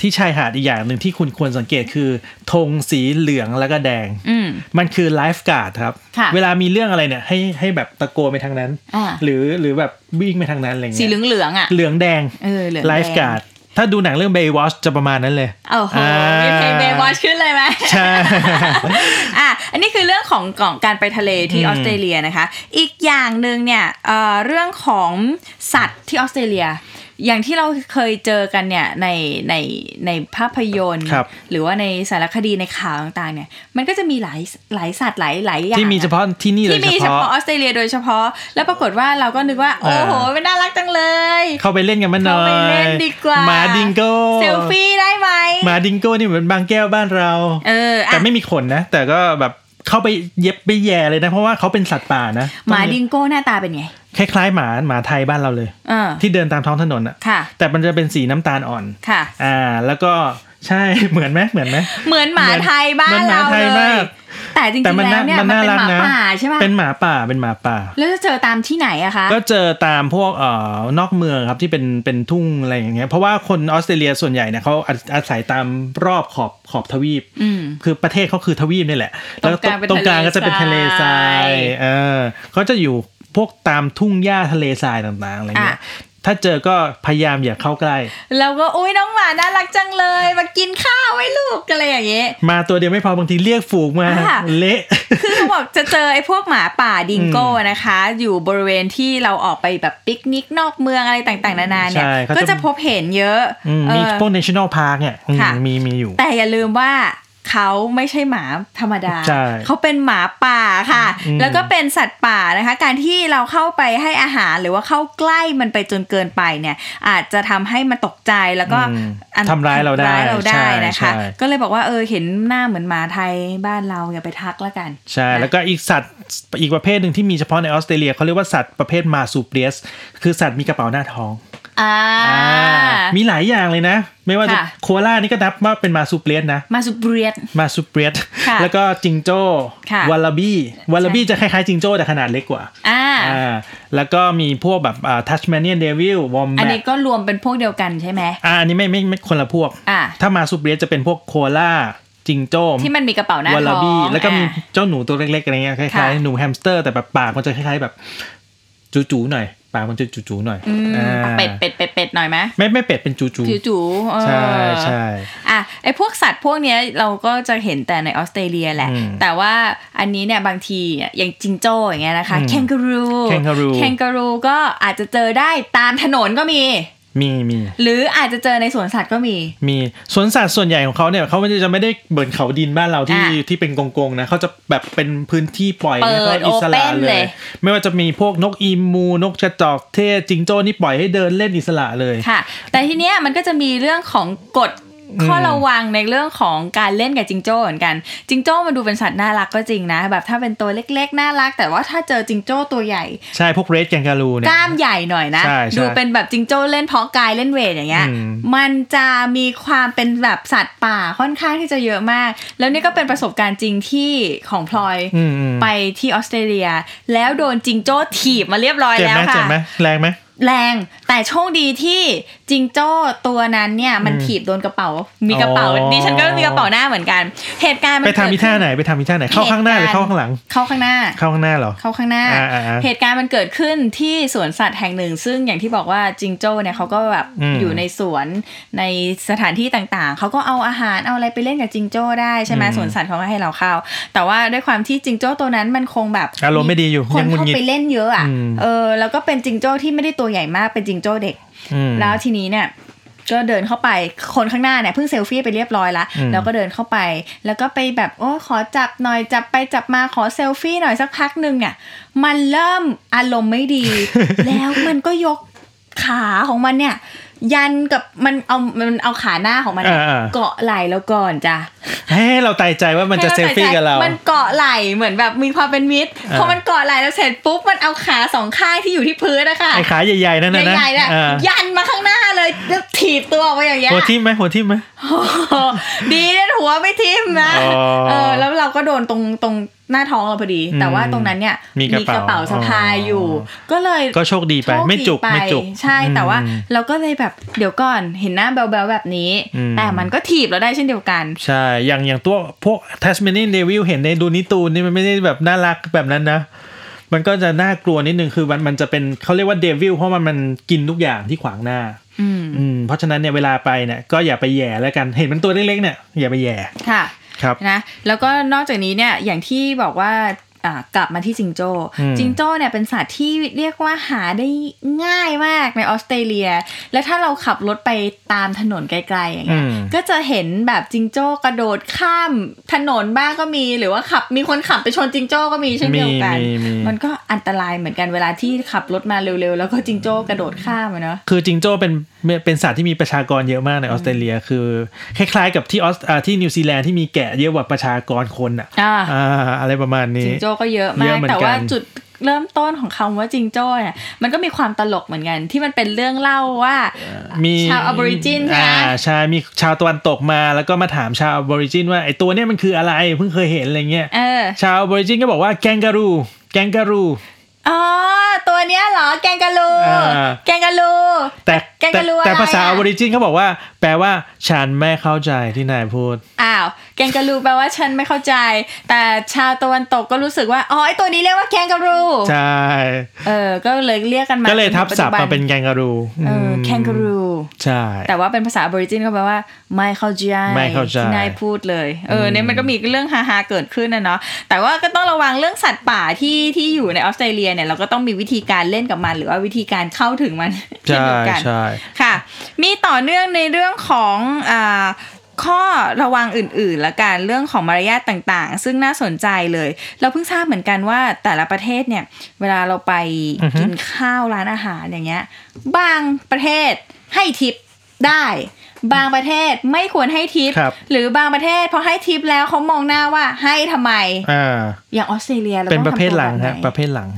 Speaker 3: ที่ชายหาดอีกอย่างหนึ่งที่คุณควรสังเกตคือธงสีเหลืองแล้วก็แดง
Speaker 2: อืม
Speaker 3: มันคือ lifeguard ครับ
Speaker 2: ค่ะ
Speaker 3: เวลามีเรื่องอะไรเนี่ยให้ให้แบบตะโกนไปทางนั้น
Speaker 2: อ่า
Speaker 3: หรือหรือแบบวิ่งไปทางนั้นอะไรเงี้ย สี
Speaker 2: เหลืองๆอะ
Speaker 3: เหลืองแดง
Speaker 2: เออเหลืองแดง
Speaker 3: lifeguard ถ้าดูหนังเรื่อง Baywatch จะประมาณนั้นเลย
Speaker 2: โอ้โห
Speaker 3: อ่ามี
Speaker 2: มีเพลงเบย์วอชขึ้นเลยไหม
Speaker 3: ใช่
Speaker 2: อะอันนี้คือเรื่องของของการไปทะเลที่
Speaker 3: อืม
Speaker 2: ออสเตรเลียนะคะ อีกอย่างหนึ่งเนี่ยเอ่อเรื่องของสัตว์ที่ออสเตรเลีย อย่างที่เราเคยเจอกันเนี่ยในในในภาพยนตร์
Speaker 3: ครับ
Speaker 2: หรือว่าในสารคดีในข่าวต่างๆ เนี่ย มันก็จะมีหลายหลายสัตว์หลายหลายอย่าง
Speaker 3: ที่มี
Speaker 2: อะ
Speaker 3: เฉพาะที่นี่โด
Speaker 2: ที่
Speaker 3: ย
Speaker 2: มี
Speaker 3: เฉ
Speaker 2: เฉ
Speaker 3: พาะ
Speaker 2: พาะออสเตรเลียโดยเฉพาะ แล้วปรากฏว่าเราก็นึกว่า โอ้โห
Speaker 3: อ่า
Speaker 2: มันน่ารักจังเลย
Speaker 3: เข้าไปเล่นกันมาหน่
Speaker 2: เข้า
Speaker 3: อย
Speaker 2: ไปเล่นดีกว่า
Speaker 3: หมาดิงโก้
Speaker 2: เซลฟี่ได้ไหม
Speaker 3: หมาดิงโก้นี่เหมือนบางแก้วบ้านเรา
Speaker 2: เอออะ
Speaker 3: แต่ไม่มีขนนะ แต่ก็แบบ เข้าไปเย็บไปแย่เลยนะ เพราะว่าเขาเป็นสัตว์ป่านะ
Speaker 2: หมาดิงโก้หน้าตาเป็นไง
Speaker 3: คล้ายๆหมาหมาไทยบ้านเราเลย
Speaker 2: เออ
Speaker 3: ที่เดินตามท้องถนนอะ
Speaker 2: ค่ะ
Speaker 3: แต่มันจะเป็นสีน้ำตาลอ่อน
Speaker 2: ค่ะ
Speaker 3: อ่า แล้วก็ ใช่เหมือนไหมเหมือนไหม
Speaker 2: เหมือนหมาไทยบ้า
Speaker 3: เหมื
Speaker 2: น
Speaker 3: อนหมา
Speaker 2: เรา
Speaker 3: ไทย
Speaker 2: เล
Speaker 3: มายก
Speaker 2: แต่จริง
Speaker 3: แต่
Speaker 2: ๆ
Speaker 3: มัน
Speaker 2: แล้วเนี่ย
Speaker 3: มัน
Speaker 2: มัน
Speaker 3: น่า
Speaker 2: เป็น
Speaker 3: รัก
Speaker 2: หมา
Speaker 3: นะ
Speaker 2: ป่าใช่ป่ะ
Speaker 3: เป็นหมาป่าเป็นหมาป่า
Speaker 2: แล้วจะเจอตามที่ไหนอะคะ
Speaker 3: ก็เจอตามพวกเอ่อนอกเมืองครับที่เป็นเป็นทุ่งอะไรอย่างเงี้ยเพราะว่าคนออสเตรเลียส่วนใหญ่เนี่ยเขาอาอาศัยตามรอบขอบขอบทวีป
Speaker 2: อืม
Speaker 3: คือประเทศเขาคือทวีปนี่แหละ
Speaker 2: ตรงกลางเป็น
Speaker 3: ตรงกลางก็จะเป็น
Speaker 2: ทะ
Speaker 3: ทะ
Speaker 2: เล
Speaker 3: เล
Speaker 2: ท
Speaker 3: ท
Speaker 2: รารา
Speaker 3: ยยเออเขาจะอยู่พวกตามทุ่งหญ้าทะเลทรายต่างๆอะไรเงี้ย
Speaker 2: อะ
Speaker 3: ถ้าเจอก็พยายามอย่าเข้าใกล้
Speaker 2: เราก็อุ้ยน้องหมาน่ารักจังเลย มากินข้าวไว้ลูกอะไรอย่างเงี้ย
Speaker 3: มาตัวเดียวไม่พอบางทีเรียกฝูงมา
Speaker 2: อะ
Speaker 3: เละ
Speaker 2: คือเขาบอกจะเจอไอ้พวกหมาป่าดิงโก้นะคะ อยู่บริเวณที่เราออกไปแบบปิกนิกนอกเมืองอะไรต่างๆ นานาเนี่ย
Speaker 3: ใช่เขาจะ
Speaker 2: ก็จะพบเห็นเยอะ
Speaker 3: อืม
Speaker 2: เอ
Speaker 3: มี
Speaker 2: อ
Speaker 3: พวก national park เนี่ยอืม
Speaker 2: ค่ะ
Speaker 3: มีมีอยู่
Speaker 2: แต่อย่าลืมว่า เขาไม่ใช่หมาธรรมดา
Speaker 3: ใช่
Speaker 2: เขาเป็นหมาป่าค่ะ
Speaker 3: อืม
Speaker 2: แล้วก็เป็นสัตว์ป่านะคะ การที่เราเข้าไปให้อาหารหรือว่าเข้าใกล้มันไปจนเกินไปเนี่ย อาจจะทำให้มันตกใจแล้วก็
Speaker 3: อืม
Speaker 2: อัน
Speaker 3: ทำร้ายเราได้
Speaker 2: ทำร้ายเราได้
Speaker 3: ใช่
Speaker 2: นะคะ
Speaker 3: ใช่
Speaker 2: ก็เลยบอกว่าเออเห็นหน้าเหมือนหมาไทยบ้านเราอย่าไปทักแล้วกัน
Speaker 3: ใช่ แล้วก็อีกสัตว์อีกประเภทหนึ่งที่มีเฉพาะในออสเตรเลียเขาเรียกว่าสัตว์ประเภทมาซูเปรียส คือสัตว์มีกระเป๋าหน้าท้อง
Speaker 2: อ่า
Speaker 3: อ่ามีหลายอย่างเลยนะ ไม่ว่าจะ
Speaker 2: ค่ะ
Speaker 3: โคอาล่านี่ก็นับว่าเป็น marsupials นะ marsupial marsupials
Speaker 2: ค่ะ
Speaker 3: แล้วก็จิงโจ้
Speaker 2: ค่ะ
Speaker 3: wallaby wallaby จะคล้ายๆจิงโจ้แต่ขนาดเล็กกว่า
Speaker 2: อ่า
Speaker 3: อ่าแล้วก็มีพวกแบบอ่า Tasmanian devil wombat อั
Speaker 2: นนี้ก็รวมเป็นพวกเดียวกันใช่ไหม
Speaker 3: อ่าอันนี้ไม่ไม่ไม่คนละพวก
Speaker 2: อ่า
Speaker 3: ถ้า marsupials จะเป็นพวกโคอาล่าจิงโจ้
Speaker 2: ที่มันมีกระเป๋าหน้าท้อง
Speaker 3: wallaby แล้วก็มี
Speaker 2: อ่า
Speaker 3: เจ้าหนูตัวเล็กๆอะไรเงี้ยค่ะ คล้ายๆหนูแฮมสเตอร์แต่แบบปากมันจะคล้ายๆแบบจูๆหน่อย ปากมันจะจูๆหน่อย
Speaker 2: อืม
Speaker 3: อ่า
Speaker 2: เป็ดเป็ดเป็ดเป็ดหน่อยไหม
Speaker 3: ไม่ไม่เป็ดเป็นจูๆ
Speaker 2: จู่ๆเออ
Speaker 3: ใช่ใช่
Speaker 2: อะไอพวกสัตว์พวกเนี้ยเราก็จะเห็นแต่ในออสเตรเลียแหละ
Speaker 3: อืม
Speaker 2: แต่ว่าอันนี้เนี่ยบางทีอะอย่างจิงโจ้อย่างเงี้ยนะคะ
Speaker 3: อืม
Speaker 2: แคนการู
Speaker 3: kangaroo
Speaker 2: แคนการูก็อาจจะเจอได้ตามถนนก็มี
Speaker 3: มีมี
Speaker 2: หรืออาจจะเจอในสวนสัตว์ก็มี
Speaker 3: มีสวนสัตว์ส่วนใหญ่ของเขาเนี่ยเขาไม่ได้จะไม่ได้เหมือนเขาดินบ้านเราที่
Speaker 2: อะ
Speaker 3: ที่เป็นกงๆนะเขาจะแบบเป็นพื้นที่ปล่อย
Speaker 2: เปิด
Speaker 3: ให้อิสระ
Speaker 2: open
Speaker 3: เล
Speaker 2: เลยย
Speaker 3: ไม่ว่าจะมีพวกนกอีมูนกกระจอกเทศจิงโจ้นี่ปล่อยให้เดินเล่นอิสระเลย
Speaker 2: ค่ะ แต่ทีเนี้ยมันก็จะมีเรื่องของกฎ ข้อระวังในเรื่องของการเล่นกับจิงโจ้เหมือนกัน จิงโจ้มันดูเป็นสัตว์น่ารักก็จริงนะ แบบถ้าเป็นตัวเล็กๆ น่ารัก แต่ว่าถ้าเจอจิงโจ้ตัวใหญ่
Speaker 3: ใช่พวกเรดแกงการูเนี่ย
Speaker 2: กล้ามใหญ่หน่อยนะ
Speaker 3: ใช่ใช่
Speaker 2: ดูเป็นแบบจิงโจ้เล่นเพาะกายเล่นเวทอย่างเงี้ย
Speaker 3: อืม
Speaker 2: มันจะมีความเป็นแบบสัตว์ป่าค่อนข้างที่จะเยอะมาก แล้วนี่ก็เป็นประสบการณ์จริงที่ของพลอย
Speaker 3: อืมอืม
Speaker 2: ไปที่ออสเตรเลีย แล้วโดนจิงโจ้ถีบมาเรียบร้อย
Speaker 3: เจ็บ
Speaker 2: แล้ว
Speaker 3: ไหม
Speaker 2: ค่ะ
Speaker 3: เจ็บไหมแรงไหม
Speaker 2: แรงแต่โชคดีที่จิงโจ้ตัวนั้นเนี่ยมัน
Speaker 3: อืม
Speaker 2: ถีบโดนกระเป๋า มีกระเป๋า
Speaker 3: อ๋อ
Speaker 2: ดิฉันก็มีกระเป๋าหน้าเหมือนกัน เหตุการณ์มัน
Speaker 3: ไปทำอีท่า
Speaker 2: เกิด
Speaker 3: ไหนไปทำอีท่าไหนเข้าข้างหน้าหรือเข้าข้างหลัง
Speaker 2: เข้าข้างหน้า
Speaker 3: เข้าข้างหน้าเหรอ
Speaker 2: เข้าข้างหน้า
Speaker 3: อ่าอ่าอ่า
Speaker 2: เหตุการณ์มันเกิดขึ้นที่สวนสัตว์แห่งหนึ่ง ซึ่งอย่างที่บอกว่าจิงโจ้เนี่ยเขาก็แบบ
Speaker 3: อืม
Speaker 2: อยู่ในสวนในสถานที่ต่างๆเขาก็เอาอาหารเอาอะไรไปเล่นกับจิงโจ้ได้ใช่ไหม
Speaker 3: อืม
Speaker 2: สวนสัตว์เขาก็ให้เราเข้า แต่ว่าด้วยความที่จิงโจ้ตัวนั้นมันคงแบบ
Speaker 3: อารมณ์ไม่ดีอยู่
Speaker 2: คน
Speaker 3: ยังหงุด
Speaker 2: เข้า
Speaker 3: หงิด
Speaker 2: ไปเล่นเยอะอะ
Speaker 3: อืม
Speaker 2: เออแล้วก็เป็นจิงโจ้ที่ไม่ได้ตัวใหญ่มากเป็นจิงโจ้เด็ก
Speaker 3: อืม
Speaker 2: แล้วทีนี้เนี่ยก็เดินเข้าไปคนข้างหน้าเนี่ยเพิ่งเซลฟี่ไปเรียบร้อยละ
Speaker 3: อืม
Speaker 2: แล้วก็เดินเข้าไป แล้วก็ไปแบบโอ้ขอจับหน่อยจับไปจับมาขอเซลฟี่หน่อยสักพักหนึ่งเนี่ย มันเริ่มอารมณ์ไม่ดี แล้วมันก็ยกขาของมันเนี่ย ยันกับมันเอามันเอาขาหน้าของมันเนี่ย
Speaker 3: อ่าๆ
Speaker 2: เกาะไหล่เราก่อนจ้ะ
Speaker 3: ให้เราตายใจว่ามันจะเซลฟี่กับเรา
Speaker 2: มันเกาะไหล่เหมือนแบบมีความเป็นมิตร
Speaker 3: อ่า
Speaker 2: พอมันเกาะไหล่แล้วเสร็จปุ๊บมันเอาขาสองข้างที่อยู่ที่พื้นนะคะ
Speaker 3: ไอ้ขาใหญ่ๆนั่นนะนะ
Speaker 2: ใหญ่ๆเนี่ย
Speaker 3: อ่า
Speaker 2: ยันมาข้างหน้าเลยแล้วถีบตัวออกไปอย่างเงี้ย
Speaker 3: หัวทิ่มไหมหัวทิ่มไหม
Speaker 2: ดีนะหัวไม่ทิ่มนะ
Speaker 3: อ๋อ
Speaker 2: เออแล้วเราก็โดนตรงตรงหน้าท้องเราพอดี
Speaker 3: อืม
Speaker 2: แต่ว่าตรงนั้นเนี่ย
Speaker 3: มีกระเป๋า
Speaker 2: สะพายอยู่
Speaker 3: อ๋อ
Speaker 2: ก็เลย
Speaker 3: ก็โชคดีไป
Speaker 2: โชค
Speaker 3: ไม่จุก
Speaker 2: ป
Speaker 3: ไม่จุก
Speaker 2: ใช่แต่ว่า
Speaker 3: อืม
Speaker 2: เราก็เลยแบบเดี๋ยวก่อนเห็นหน้าแบลๆแบบนี้
Speaker 3: อืม
Speaker 2: แต่มันก็ถีบเราได้เช่นเดียวกัน
Speaker 3: ใช่อย่างอย่างตัวพวก Tasmanian Devil เห็นในดูนิตูนนี่มันไม่ได้แบบน่ารักแบบนั้นนะมันก็จะน่ากลัวนิดนึงคือมันมันจะเป็นเขาเรียกว่าเดวิลเพราะมันมันกินทุกอย่างที่ขวางหน้า
Speaker 2: อืม
Speaker 3: อืมเพราะฉะนั้นเนี่ยเวลาไปเนี่ยก็อย่าไปแหย่แล้วกันเห็นมันตัวเล็กๆเนี่ยอย่าไปแหย่
Speaker 2: ค่ะ
Speaker 3: ครับ
Speaker 2: นะแล้วก็นอกจากนี้เนี่ยอย่างที่บอกว่าอ่ากลับมาที่จิงโจ้
Speaker 3: อืม
Speaker 2: จิงโจ้เนี่ยเป็นสัตว์ที่เรียกว่าหาได้ง่ายมากในออสเตรเลีย และถ้าเราขับรถไปตามถนนไกลๆอย่างเงี้ย
Speaker 3: อืม
Speaker 2: ก็จะเห็นแบบจิงโจ้กระโดดข้ามถนนบ้างก็มี หรือว่าขับมีคนขับไปชนจิงโจ้ก็มีเช่นเดียวกัน
Speaker 3: มีมี
Speaker 2: มันก็อันตรายเหมือนกันเวลาที่ขับรถมาเร็วๆ แล้วก็จิงโจ้กระโดดข้ามอะเนาะ
Speaker 3: คือจิงโจ้เป็น เป็นสัตว์ที่มีประชากรเยอะมากในออสเตรเลีย คือคล้ายๆกับที่ออสอ่าที่นิวซีแลนด์ที่มีแกะเยอะกว่าประชากรคนอะ
Speaker 2: อ่า
Speaker 3: อ่าอะไรประมาณนี้
Speaker 2: จิงโจ้ก็เยอะ
Speaker 3: เยอะมา
Speaker 2: ก
Speaker 3: เหมือนกัน
Speaker 2: แต่ว่าจุดเริ่มต้นของคำว่าจิงโจ้เนี่ยมันก็มีความตลกเหมือนกัน ที่มันเป็นเรื่องเล่าว่า
Speaker 3: มี
Speaker 2: ชาว Aborigin ใช่ไหม
Speaker 3: อ่าใช่มีชาวตะวันตกมาแล้วก็มาถามชาว Aborigin ว่าไอตัวเนี้ยมันคืออะไรเพิ่งเคยเห็นอะไรเงี้ย
Speaker 2: เออ
Speaker 3: ชาว Aborigin ก็บอกว่า kangaroo kangaroo
Speaker 2: อ๋อ ตัวเนี้ยเหรอ kangaroo
Speaker 3: อ่า
Speaker 2: kangaroo
Speaker 3: แต่
Speaker 2: แต่
Speaker 3: แต่ kangaroo
Speaker 2: อะไร
Speaker 3: ภาษา
Speaker 2: อะ
Speaker 3: Aborigin เขาบอกว่า แปลว่า ฉันไม่เข้าใจที่นายพูด
Speaker 2: อ้าว แกงกะลูแปลว่าฉันไม่เข้าใจ แต่ชาวตะวันตกก็รู้สึกว่าอ๋อไอตัวนี้เรียกว่าแกงกะลู
Speaker 3: ใช่
Speaker 2: เออก็เลยเรียกกันมา
Speaker 3: ก็เลยทับศัพท์
Speaker 2: จ
Speaker 3: มาเป็นแกงการู
Speaker 2: เออแกงกะลู
Speaker 3: ใช่
Speaker 2: แต่ว่าเป็นภาษาอบอริจินก็แปลว่าไม่เข้าใจ
Speaker 3: ไม่เข้าใจ
Speaker 2: ที่นายพูดเลยเออเนี่ยมันก็มีเรื่องฮาๆเกิดขึ้นนะเนาะแต่ว่าก็ต้องระวังเรื่องสัตว์ป่าที่ที่อยู่ในออสเตรเลียเนี่ยเราก็ต้องมีวิธีการเล่นกับมัน หรือว่าวิธีการเข้าถึงมันเช่น
Speaker 3: ใช่
Speaker 2: เดียวกัน
Speaker 3: ใช่
Speaker 2: ค่ะ มีต่อเนื่องในเรื่องของอ่า ข้อระวังอื่นๆและการเรื่องของมารยาทต่างๆ ซึ่งน่าสนใจเลย เราเพิ่งทราบเหมือนกันว่าแต่ละประเทศเนี่ย เวลาเราไป
Speaker 3: อือฮึ
Speaker 2: กินข้าวร้านอาหารอย่างเงี้ย บางประเทศให้ทิปได้ บางประเทศไม่ควรให้ทิป
Speaker 3: ครับ
Speaker 2: หรือบางประเทศพอให้ทิปแล้วเขามองหน้าว่าให้ทำไม
Speaker 3: อ่า
Speaker 2: อย่างออสเตรเลียเรา
Speaker 3: เป็น
Speaker 2: ต้อง
Speaker 3: ประเภท
Speaker 2: ทำตัว
Speaker 3: หลัง
Speaker 2: แบบ
Speaker 3: ฮะ
Speaker 2: ไน
Speaker 3: ประเภทหลัง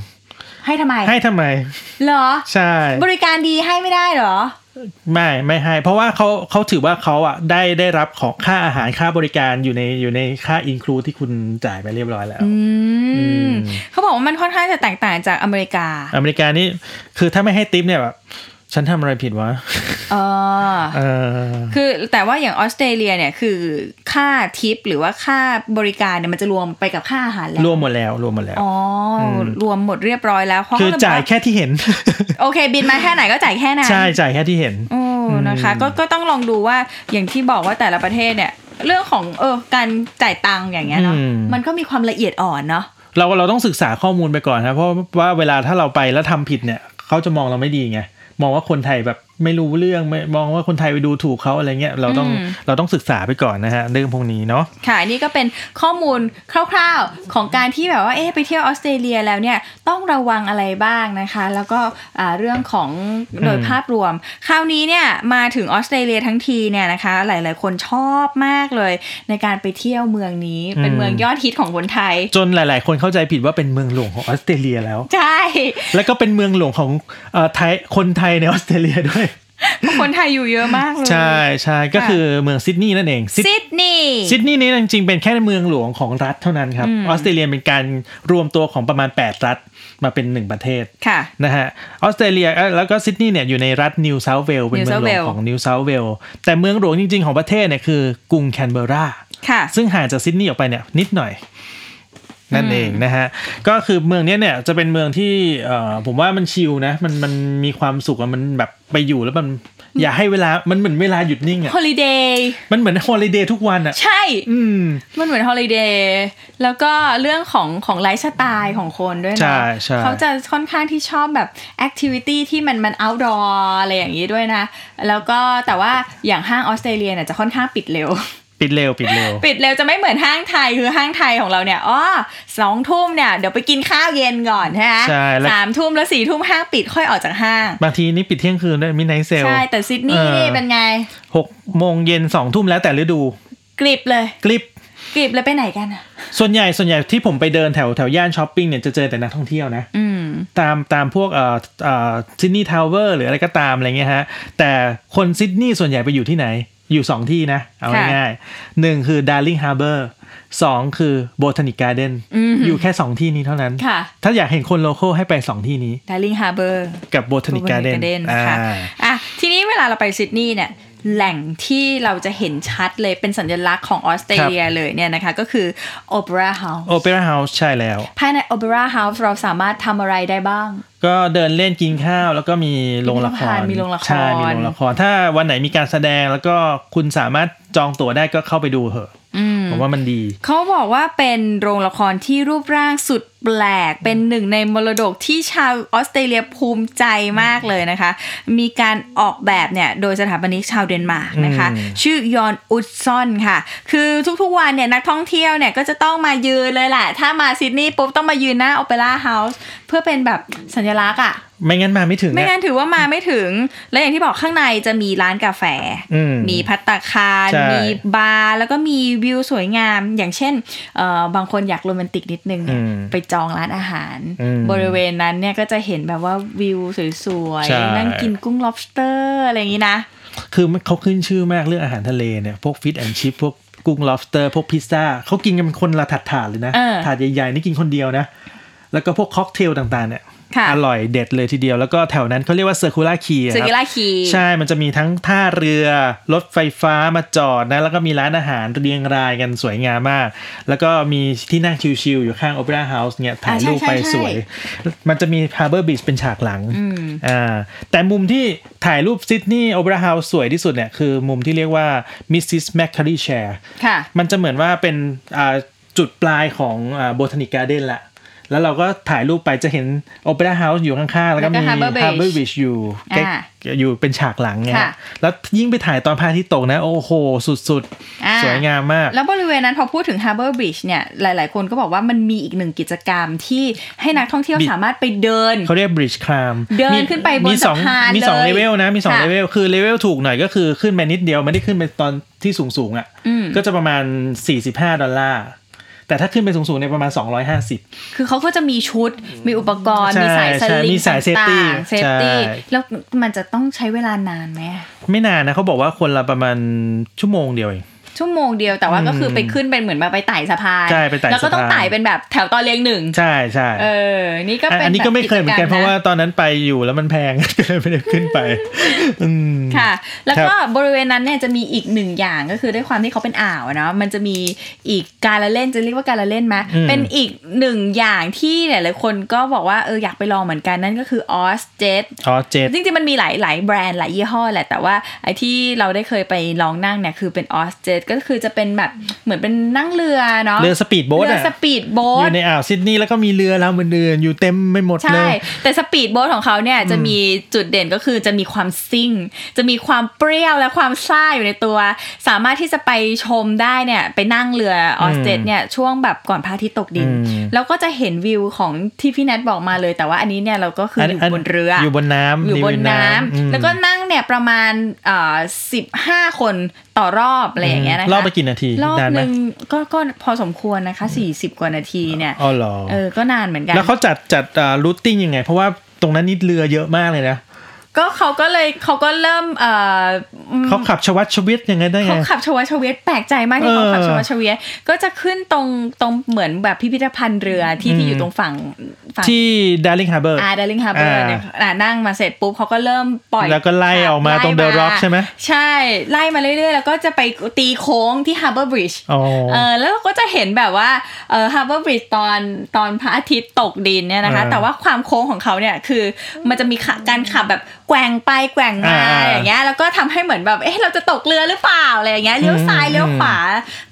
Speaker 2: ให้ทำไม
Speaker 3: ให้ทำไม
Speaker 2: เหรอ
Speaker 3: ใช่
Speaker 2: บริการดีให้ไม่ได้เหรอ
Speaker 3: ไม่ไม่ให้ เพราะว่าเขาเขาถือว่าเขาอะได้ได้รับของค่าอาหารค่าบริการอยู่ในอยู่ในค่าอินคลูที่คุณจ่ายไปเรียบร้อยแล้ว
Speaker 2: อื
Speaker 3: อื
Speaker 2: ม
Speaker 3: ม
Speaker 2: เขาบอกว่ามันค่อนข้างจะแตกต่างจากอเมริกา
Speaker 3: อเมริกานี่คือถ้าไม่ให้ติปเนี่ยแบบ ฉันทำอะไรผิดวะ
Speaker 2: เออ
Speaker 3: เออ
Speaker 2: คือแต่ว่าอย่างออสเตรเลียเนี่ยคือค่าทิปหรือว่าค่าบริการเนี่ยมันจะรวมไปกับค่าอาหารแล้ว
Speaker 3: รวมหมดแล้วรวมหมดแล้ว
Speaker 2: อ๋ออ
Speaker 3: ม
Speaker 2: รวมหมดเรียบร้อยแล้วเพราะ
Speaker 3: คือ
Speaker 2: เขจะ
Speaker 3: จ่าย
Speaker 2: บอก
Speaker 3: แค่ที่เห็น
Speaker 2: โอเค บินมาแค่ไหนก็จ่ายแค่นั้น
Speaker 3: ใช่จ่ายแค่ที่เห็น
Speaker 2: โอ้นะคะ ก็ก็ต้องลองดูว่าอย่างที่บอกว่าแต่ละประเทศเนี่ย เรื่องของเออการจ่ายตังค์อย่างเงี้ยเนาะ
Speaker 3: อืม
Speaker 2: มันก็มีความละเอียดอ่อนเนาะ
Speaker 3: เราเราต้องศึกษาข้อมูลไปก่อนนะเพราะว่าเวลาถ้าเราไปแล้วทำผิดเนี่ยเขาจะมองเราไม่ดีไง มองว่าคนไทยแบบ ไม่รู้เรื่องไม่มองว่าคนไทยไปดูถูกเขาอะไรเงี้ยเราต้อง
Speaker 2: อืม
Speaker 3: เราต้องศึกษาไปก่อนนะฮะเรื่องพวกนี้เนาะ
Speaker 2: ค่ะอันนี่ก็เป็นข้อมูลคร่าวๆของการที่แบบว่าเอ๊ะไปเที่ยวออสเตรเลียแล้วเนี่ยต้องระวังอะไรบ้างนะคะ แล้วก็อ่าเรื่องของโดย
Speaker 3: อืม
Speaker 2: ภาพรวม คราวนี้เนี่ยมาถึงออสเตรเลียทั้งทีเนี่ยนะคะ หลายๆ คนชอบมากเลย ในการไปเที่ยวเมืองนี้เป็นเมืองยอดฮิตของคนไทย
Speaker 3: จนหลาย ๆ คนเข้าใจผิดว่าเป็นเมืองหลวงของออสเตรเลียแล้ว
Speaker 2: ใช่
Speaker 3: แล้วก็เป็นเมืองหลวงของเอ่อไทยคนไทยในออสเตรเลียด้วย
Speaker 2: เพราะ คนไทยอยู่เยอะมากเลย
Speaker 3: ใช่ใช่ก็คือเมืองซิดนีย์นั่นเองซิด
Speaker 2: ซิดนีย์
Speaker 3: ซิดนีย์นี่จริงๆเป็นแค่เมืองหลวงของรัฐเท่านั้นครับ
Speaker 2: อืม
Speaker 3: ออสเตรเลียเป็นการรวมตัวของประมาณ 8 รัฐมาเป็นหนึ่งประเทศ
Speaker 2: ค่ะ
Speaker 3: นะฮะ ออสเตรเลียเอ่อแล้วก็ซิดนีย์เนี่ยอยู่ในรัฐนิวเซาท์เวลส์เป็นเมืองหลวง
Speaker 2: New South Wales
Speaker 3: ของนิวเซาท์เวลส์แต่เมืองหลวงจริงๆของประเทศเนี่ยคือกรุงแคนเบอร์รา
Speaker 2: ค่ะ
Speaker 3: ซึ่งห่างจากซิดนีย์ออกไปเนี่ยนิดหน่อย นั่นเองนะฮะก็คือเมืองเนี้ยเนี่ยจะเป็นเมืองที่เอ่อผมว่ามันชิลนะมันมันมีความสุขอะมันแบบไปอยู่แล้วมันอยากให้เวลา มันเหมือนเวลาหยุดนิ่งอะ
Speaker 2: holiday
Speaker 3: มันเหมือน holiday ทุกวันอะ
Speaker 2: ใช่
Speaker 3: อืม
Speaker 2: มันเหมือน holiday แล้วก็เรื่องของของไลฟ์สไตล์ของคนด้วย
Speaker 3: ใช่
Speaker 2: นะ
Speaker 3: ใช่
Speaker 2: เขาจะค่อนข้างที่ชอบแบบ activity ที่มันมัน outdoor อะไรอย่างนี้ด้วยนะ แล้วก็แต่ว่าอย่างห้างออสเตรเลียเนี่ยจะค่อนข้างปิดเร็ว
Speaker 3: ปิดเร็วปิดเร็ว
Speaker 2: ปิดเร็วจะไม่เหมือนห้างไทยคือห้างไทยของเราเนี่ยอ๋อสองทุ่มเนี่ยเดี๋ยวไปกินข้าวเย็นก่อนใช่ไหม
Speaker 3: ใช่แล้ว
Speaker 2: สามทุ่มแล้วสี่ทุ่มห้างปิดค่อยออกจากห้าง
Speaker 3: บางทีนี่ปิดเที่ยงคืนด้วย midnight sale
Speaker 2: ใช่แต่ซิดนีย์
Speaker 3: เออ
Speaker 2: นี่เป็นไง
Speaker 3: หกโมงเย็นสองทุ่มแล้วแต่ฤดู
Speaker 2: กริบเลย
Speaker 3: กริบ
Speaker 2: กริบเลยไปไหนกันอะ
Speaker 3: ส่วนใหญ่ส่วนใหญ่ที่ผมไปเดินแถวแถวย่านช้อปปิ้งเนี่ยจะเจอแต่นักท่องเที่ยวนะ
Speaker 2: อืม
Speaker 3: ตามตามพวกเอ่อเอ่อซิดนีย์ทาวเวอร์หรืออะไรก็ตามอะไรเงี้ยฮะ แต่คนซิดนีย์ส่วนใหญ่ไปอยู่ที่ไหน อยู่2ที่นะ เอา
Speaker 2: ค่ะ
Speaker 3: ง่ายๆหนึ่งคือ Darling Harbour สองคือ Botanic Garden
Speaker 2: อืม
Speaker 3: อยู่แค่2ที่นี้เท่านั้น
Speaker 2: ค่ะ
Speaker 3: ถ้าอยากเห็นคนโลโก้ให้ไป2ที่นี้
Speaker 2: Darling Harbour
Speaker 3: กับ Botanic Garden อ่า
Speaker 2: ค่ะอะทีนี้เวลาเราไปซิดนีย์เนี่ย แหล่งที่เราจะเห็นชัดเลยเป็นสัญลักษณ์ของออสเตรเลียเลยเนี่ยนะคะ ก็คือ Opera House
Speaker 3: Opera House ใช่แล้ว
Speaker 2: ภายใน Opera House เราสามารถทำอะไรได้บ้าง
Speaker 3: ก็เดินเล่นกินข้าวแล้วก็มีโรงละคร
Speaker 2: มีโรงละคร
Speaker 3: ใช่มีโรงละคร ถ้าวันไหนมีการแสดงแล้วก็คุณสามารถจองตั๋วได้ก็เข้าไปดูเถอะ
Speaker 2: อืม
Speaker 3: ผมว่ามันดี
Speaker 2: เขาบอกว่าเป็นโรงละครที่รูปร่างสุดแปลกเป็นหนึ่งในมรดกที่ชาวออสเตรเลียภูมิใจมากเลยนะคะ มีการออกแบบเนี่ยโดยสถาปนิกชาวเดนมาร์กนะคะ
Speaker 3: อืม
Speaker 2: ชื่อยอร์นอุตซอนค่ะ คือทุกๆวันเนี่ยนักท่องเที่ยวเนี่ยก็จะต้องมายืนเลยแหละ ถ้ามาซิดนีย์ปุ๊บต้องมายืนหน้า Opera House เพื่อเป็นแบบสัญลักษณ์อะ
Speaker 3: ไม่งั้นมาไม่ถึง
Speaker 2: ไม่
Speaker 3: อะ
Speaker 2: งั้นถือว่ามาไม่ถึง และอย่างที่บอกข้างในจะมีร้านกาแฟ
Speaker 3: อืม
Speaker 2: มีพัตตาคาร
Speaker 3: ใช่
Speaker 2: มีบาร์แล้วก็มีวิวสวยงาม อย่างเช่นเอ่อบางคนอยากโรแมนติกนิดนึงเนี่ย
Speaker 3: อืม
Speaker 2: ไปจองร้านอาหาร
Speaker 3: อืม
Speaker 2: บริเวณนั้นเนี่ยก็จะเห็นแบบว่าวิวสวย
Speaker 3: ใช่
Speaker 2: ๆนั่งกินกุ้ง lobster อะไรอย่างนี้นะ
Speaker 3: คือมันเขาขึ้นชื่อมากเรื่องอาหารทะเลเนี่ย พวก fish and chips พวกกุ้ง lobster พวกพิซซ่าเขากินกันเป็นคนละถาดถาดๆเลยนะ
Speaker 2: เออ
Speaker 3: ถาดใหญ่ๆนี่กินคนเดียวนะ แล้วก็พวกค็อกเทลต่างๆเนี่ย
Speaker 2: ค่ะ
Speaker 3: อร่อยเด็ดเลยทีเดียว แล้วก็แถวนั้นเขาเรียกว่า
Speaker 2: Circular Quay Circular Quay
Speaker 3: ใช่มันจะมีทั้งท่าเรือ รถไฟฟ้ามาจอดนะ แล้วก็มีร้านอาหารเรียงรายกันสวยงามมาก แล้วก็มีที่นั่งชิลๆอยู่ข้าง Opera House เนี่ยถ่ายรูปไปสวย มันจะมี Harbour Bridge เป็นฉากหลังอ่าแต่มุมที่ถ่ายรูป Sydney Opera House สวยที่สุดเนี่ยคือมุมที่เรียกว่า Mrs. m c c a r r y Chair
Speaker 2: ค่ะ
Speaker 3: มันจะเหมือนว่าเป็นอ่าจุดปลายของอ่า Botanic Garden ละ แล้วเราก็ถ่ายรูปไปจะเห็น Opera House อยู่ข้างๆ แล้วก็มี
Speaker 2: แล้วก็ Harbour Bridge
Speaker 3: Harbour Bridge อยู่ใกล้
Speaker 2: อ่า
Speaker 3: อยู่เป็นฉากหลังไง
Speaker 2: ค่ะ
Speaker 3: ฮะแล้วยิ่งไปถ่ายตอนพระอาทิตย์ตกนะ โอ้โห สุด
Speaker 2: อ่า
Speaker 3: ๆสวยงามมาก
Speaker 2: แล้วบริเวณนั้นพอพูดถึง Harbour Bridge เนี่ย หลายๆ คนก็บอกว่ามันมีอีกหนึ่งกิจกรรมที่ให้นักท่องเที่ยว
Speaker 3: Bridge
Speaker 2: สามารถไปเดิน
Speaker 3: เขาเรียก Bridge Climb
Speaker 2: เดิน
Speaker 3: มี
Speaker 2: ขึ้นไปบน
Speaker 3: มีสอง
Speaker 2: สะพาน
Speaker 3: มีสอง
Speaker 2: เลย
Speaker 3: เลเวลนะ มีสอง
Speaker 2: ค่ะ
Speaker 3: เลเวลคือเลเวลถูกหน่อยก็คือขึ้นไปนิดเดียวไม่ได้ขึ้นไปตอนที่สูงๆอะ
Speaker 2: อืม
Speaker 3: ก็จะประมาณ 45 ดอลลาร์ แต่ถ้าขึ้นไปสูงๆในยประมาณ 250
Speaker 2: คือเขาก็จะมีชุดมีอุปกรณ์
Speaker 3: ใช่
Speaker 2: มีสายส
Speaker 3: ใช่มีสาย safety ต่า
Speaker 2: งๆ safety
Speaker 3: ใช่
Speaker 2: แล้วมันจะต้องใช้เวลานานไหม
Speaker 3: ไม่นานนะเขาบอกว่าคนละประมาณชั่วโมงเดียวเอง
Speaker 2: ชั่วโมงเดียวแต่ว่าก็คือไปขึ้นเป็นเหมือนแบบไปไต่สะพาน
Speaker 3: ใช่ไปไต่
Speaker 2: แล้วก็ต้อง
Speaker 3: สะพาน
Speaker 2: ไต่เป็นแบบแถวตอนเรียงหนึ่ง
Speaker 3: ใช่ใช่
Speaker 2: เออนี่ก็เป็น
Speaker 3: อันนี้ก็ไม่เคยเหมือนกัน
Speaker 2: แบบ
Speaker 3: เพราะว่า
Speaker 2: จ
Speaker 3: ตอนนั้นไปอยู่แล้วมันแพงก็เลยไม่ได้ขึ้นไปอืม
Speaker 2: ค่ะ แล้วก็
Speaker 3: ครับ
Speaker 2: บริเวณนั้นเนี่ยจะมีอีกหนึ่งอย่างก็คือด้วยความที่เขาเป็นอ่าวอะเนาะมันจะมีอีกการละเล่นจะเรียกว่าการละเล่นไหม
Speaker 3: อืม
Speaker 2: เป็นอีกหนึ่งอย่างที่หลายๆคนก็บอกว่าเอออยากไปลองเหมือนกันนั่นก็คือ Oz Jet Oz Jet จริงๆมันมีหลายหลายแบรนด์หลายยี่ห้อแหละแต่ว่าไอ้ที่เราได้เคยไปลองนั่งเนี่ยคือเป็น Oz Jet ก็คือจะเป็นแบบเหมือนเป็นนั่งเรือเนาะ
Speaker 3: เรือสปีดโบ๊ท
Speaker 2: เรือ
Speaker 3: อะ
Speaker 2: สปีดโบ๊
Speaker 3: อ
Speaker 2: ท
Speaker 3: ยู่ในอ่าวซิดนีย์แล้วก็มีเรือลำอื่นๆอยู่เต็มไม่หมดเล
Speaker 2: ใช่
Speaker 3: ย
Speaker 2: แต่สปีดโบ๊ทของเขาเนี่ยจะมีจุดเด่นก็คือจะมีความซิ่ง จะมีความเปรี้ยวและความซ่าอยู่ในตัว สามารถที่จะไปชมได้เนี่ยไปนั่งเรือออสเตดเนี่ยช่วงแบบก่อนพระอาทิตย์ตกดิน
Speaker 3: อืม
Speaker 2: แล้วก็จะเห็นวิวของที่พี่แนทบอกมาเลย แต่ว่าอันนี้เนี่ยเราก็คืออยู่บนเรือ
Speaker 3: อยู่บนน้ำ
Speaker 2: อยู่บนน้ำ
Speaker 3: อืม
Speaker 2: แล้วก็นั่งเนี่ยประมาณเอ่อสิบห้าคน ต่อรอบอะไรอย่างเงี้ยนะคะ
Speaker 3: รอบไปกี่นาที
Speaker 2: รอบ
Speaker 3: นานไห
Speaker 2: ห
Speaker 3: ม
Speaker 2: นึ่งก็ก็พอสมควรนะคะสี่สิบกว่านาทีเนี่ย
Speaker 3: อ๋อเหรอ
Speaker 2: เออก็นานเหมือนกัน
Speaker 3: แล้วเขาจัดจัด routing ยังไง เพราะว่าตรงนั้นนี่เรือเยอะมากเลยนะ
Speaker 2: ก็เขาก็เลยเขาก็เริ่มเอ่ออืม
Speaker 3: เขาขับฉวัดเฉวียนยังไงได้ไง
Speaker 2: เขาขับฉวัดเฉวียนแปลกใจมากที่เขาขับ
Speaker 3: เออ
Speaker 2: ฉวัดเฉวียนก็จะขึ้นตรงตรงเหมือนแบบพิพิธภัณฑ์เรือที่ที่อยู่ตรงฝั่งฝั่ง
Speaker 3: ที่ Darling Harbour อา
Speaker 2: ร์ดาริงฮาร์เบอร์
Speaker 3: อ่า
Speaker 2: เนี่ยอ่านั่งมาเสร็จปุ๊บเขาก็เริ่มปล่อย
Speaker 3: แล้วก็ไล่ออกมาตรง The Rock ใช่ไหม
Speaker 2: ใช่ไล่มาเรื่อยๆ แล้วก็จะไปตีโค้งที่ Harbour Bridge อ๋
Speaker 3: อ
Speaker 2: เออแล้วเราก็จะเห็นแบบว่าเออ Harbour Bridge ตอนตอนพระอาทิตย์ตกดินเนี่ยนะคะ
Speaker 3: อ่า
Speaker 2: แต่ว่าความโค้งของเขาเนี่ยคือมันจะมีขะการขับแบบแกว่งไปแกว่งมา
Speaker 3: อ่า
Speaker 2: อย่างเงี้ยแล้วก็ทำให้เหมือนแบบเอ๊ะเราจะตกเรือหรือเปล่าอะไรอย่างเงี้ยเลี้ยวซ้าย
Speaker 3: อืม
Speaker 2: เลี้ยวขวา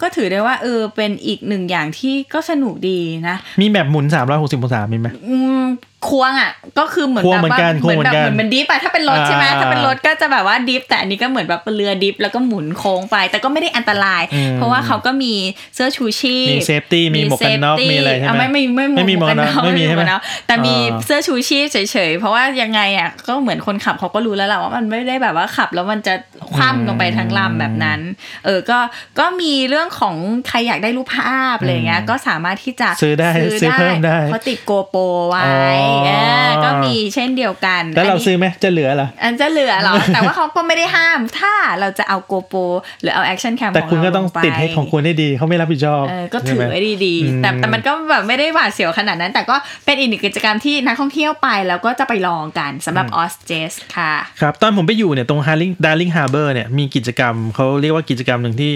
Speaker 2: ก็ถือได้ว่าเออเป็นอีกหนึ่งอย่างที่ก็สนุกดีนะ
Speaker 3: มีแบบหมุน360องศามีไหม
Speaker 2: อืมควงอะ ก็คือเหมือน
Speaker 3: ควง
Speaker 2: แบบ
Speaker 3: เหมือน
Speaker 2: ว่า
Speaker 3: กัน
Speaker 2: เหมือนแบบ
Speaker 3: ควงเหมือนกัน
Speaker 2: เหมือนมัน drift อะถ้าเป็นรถใช่ไหม
Speaker 3: อ่า
Speaker 2: ถ้าเป็นรถก็จะแบบว่า drift แต่อันนี้ก็เหมือนแบบเรือ drift แล้วก็หมุนโค้งไป แต่ก็ไม่ได้อันตราย
Speaker 3: อืม
Speaker 2: เพราะว่าเขาก็มีเสื้อชูชีพ
Speaker 3: มี safety มีหมวกกันน็อก
Speaker 2: safety
Speaker 3: มีอะไรใช่ไหม
Speaker 2: อ่ไม่ไม่ไม่
Speaker 3: ไม่มีหมวกกันน็อกไม่มีใช่ไหม
Speaker 2: วกกันน็อกแต่มี
Speaker 3: อ่า
Speaker 2: เสื้อชูชีพเฉยๆเพราะว่ายังไงอะก็เหมือนคนขับเขาก็รู้แล้วแหละว่ามันไม่ได้แบบว่าขับแล้วมันจะคว่ำลงไปทั้งลำแบบนั้น เออก็ก็มีเรื่องของใครอยากได้รูปภาพอะไรอย่างเงี้ยก็สามารถที่จะ
Speaker 3: ซื้อได้ซื้อเพิ่มได้
Speaker 2: เขาติดโกโปรไว้
Speaker 3: อ๋อ
Speaker 2: เออก็มีเช่นเดียวกัน
Speaker 3: แล้วเรา
Speaker 2: นนี้
Speaker 3: ซื้อไหมจะเหลือเหรอ
Speaker 2: อันจะเหลือเหรอ แต่ว่าเขาก็ไม่ได้ห้าม ถ้าเราจะเอา GoPro หรือเอา action cam แต่
Speaker 3: คุณก็ต้องติดให้ของคุณให้ดีเขาไม่รับผิดชอบ
Speaker 2: เออก็ถือไว้ดี
Speaker 3: อืม
Speaker 2: ๆแต่แต่มันก็แบบไม่ได้หวาดเสียวขนาดนั้น แต่ก็เป็นอีกหนึ่งกิจกรรมที่นักท่องเที่ยวไปแล้วก็จะไปลองกันสำหรับออสเจสค่ะ
Speaker 3: ครับ ตอนผมไปอยู่เนี่ยตรง Darling Darling Harbor เนี่ยมีกิจกรรมเขาเรียกว่ากิจกรรมหนึ่งที่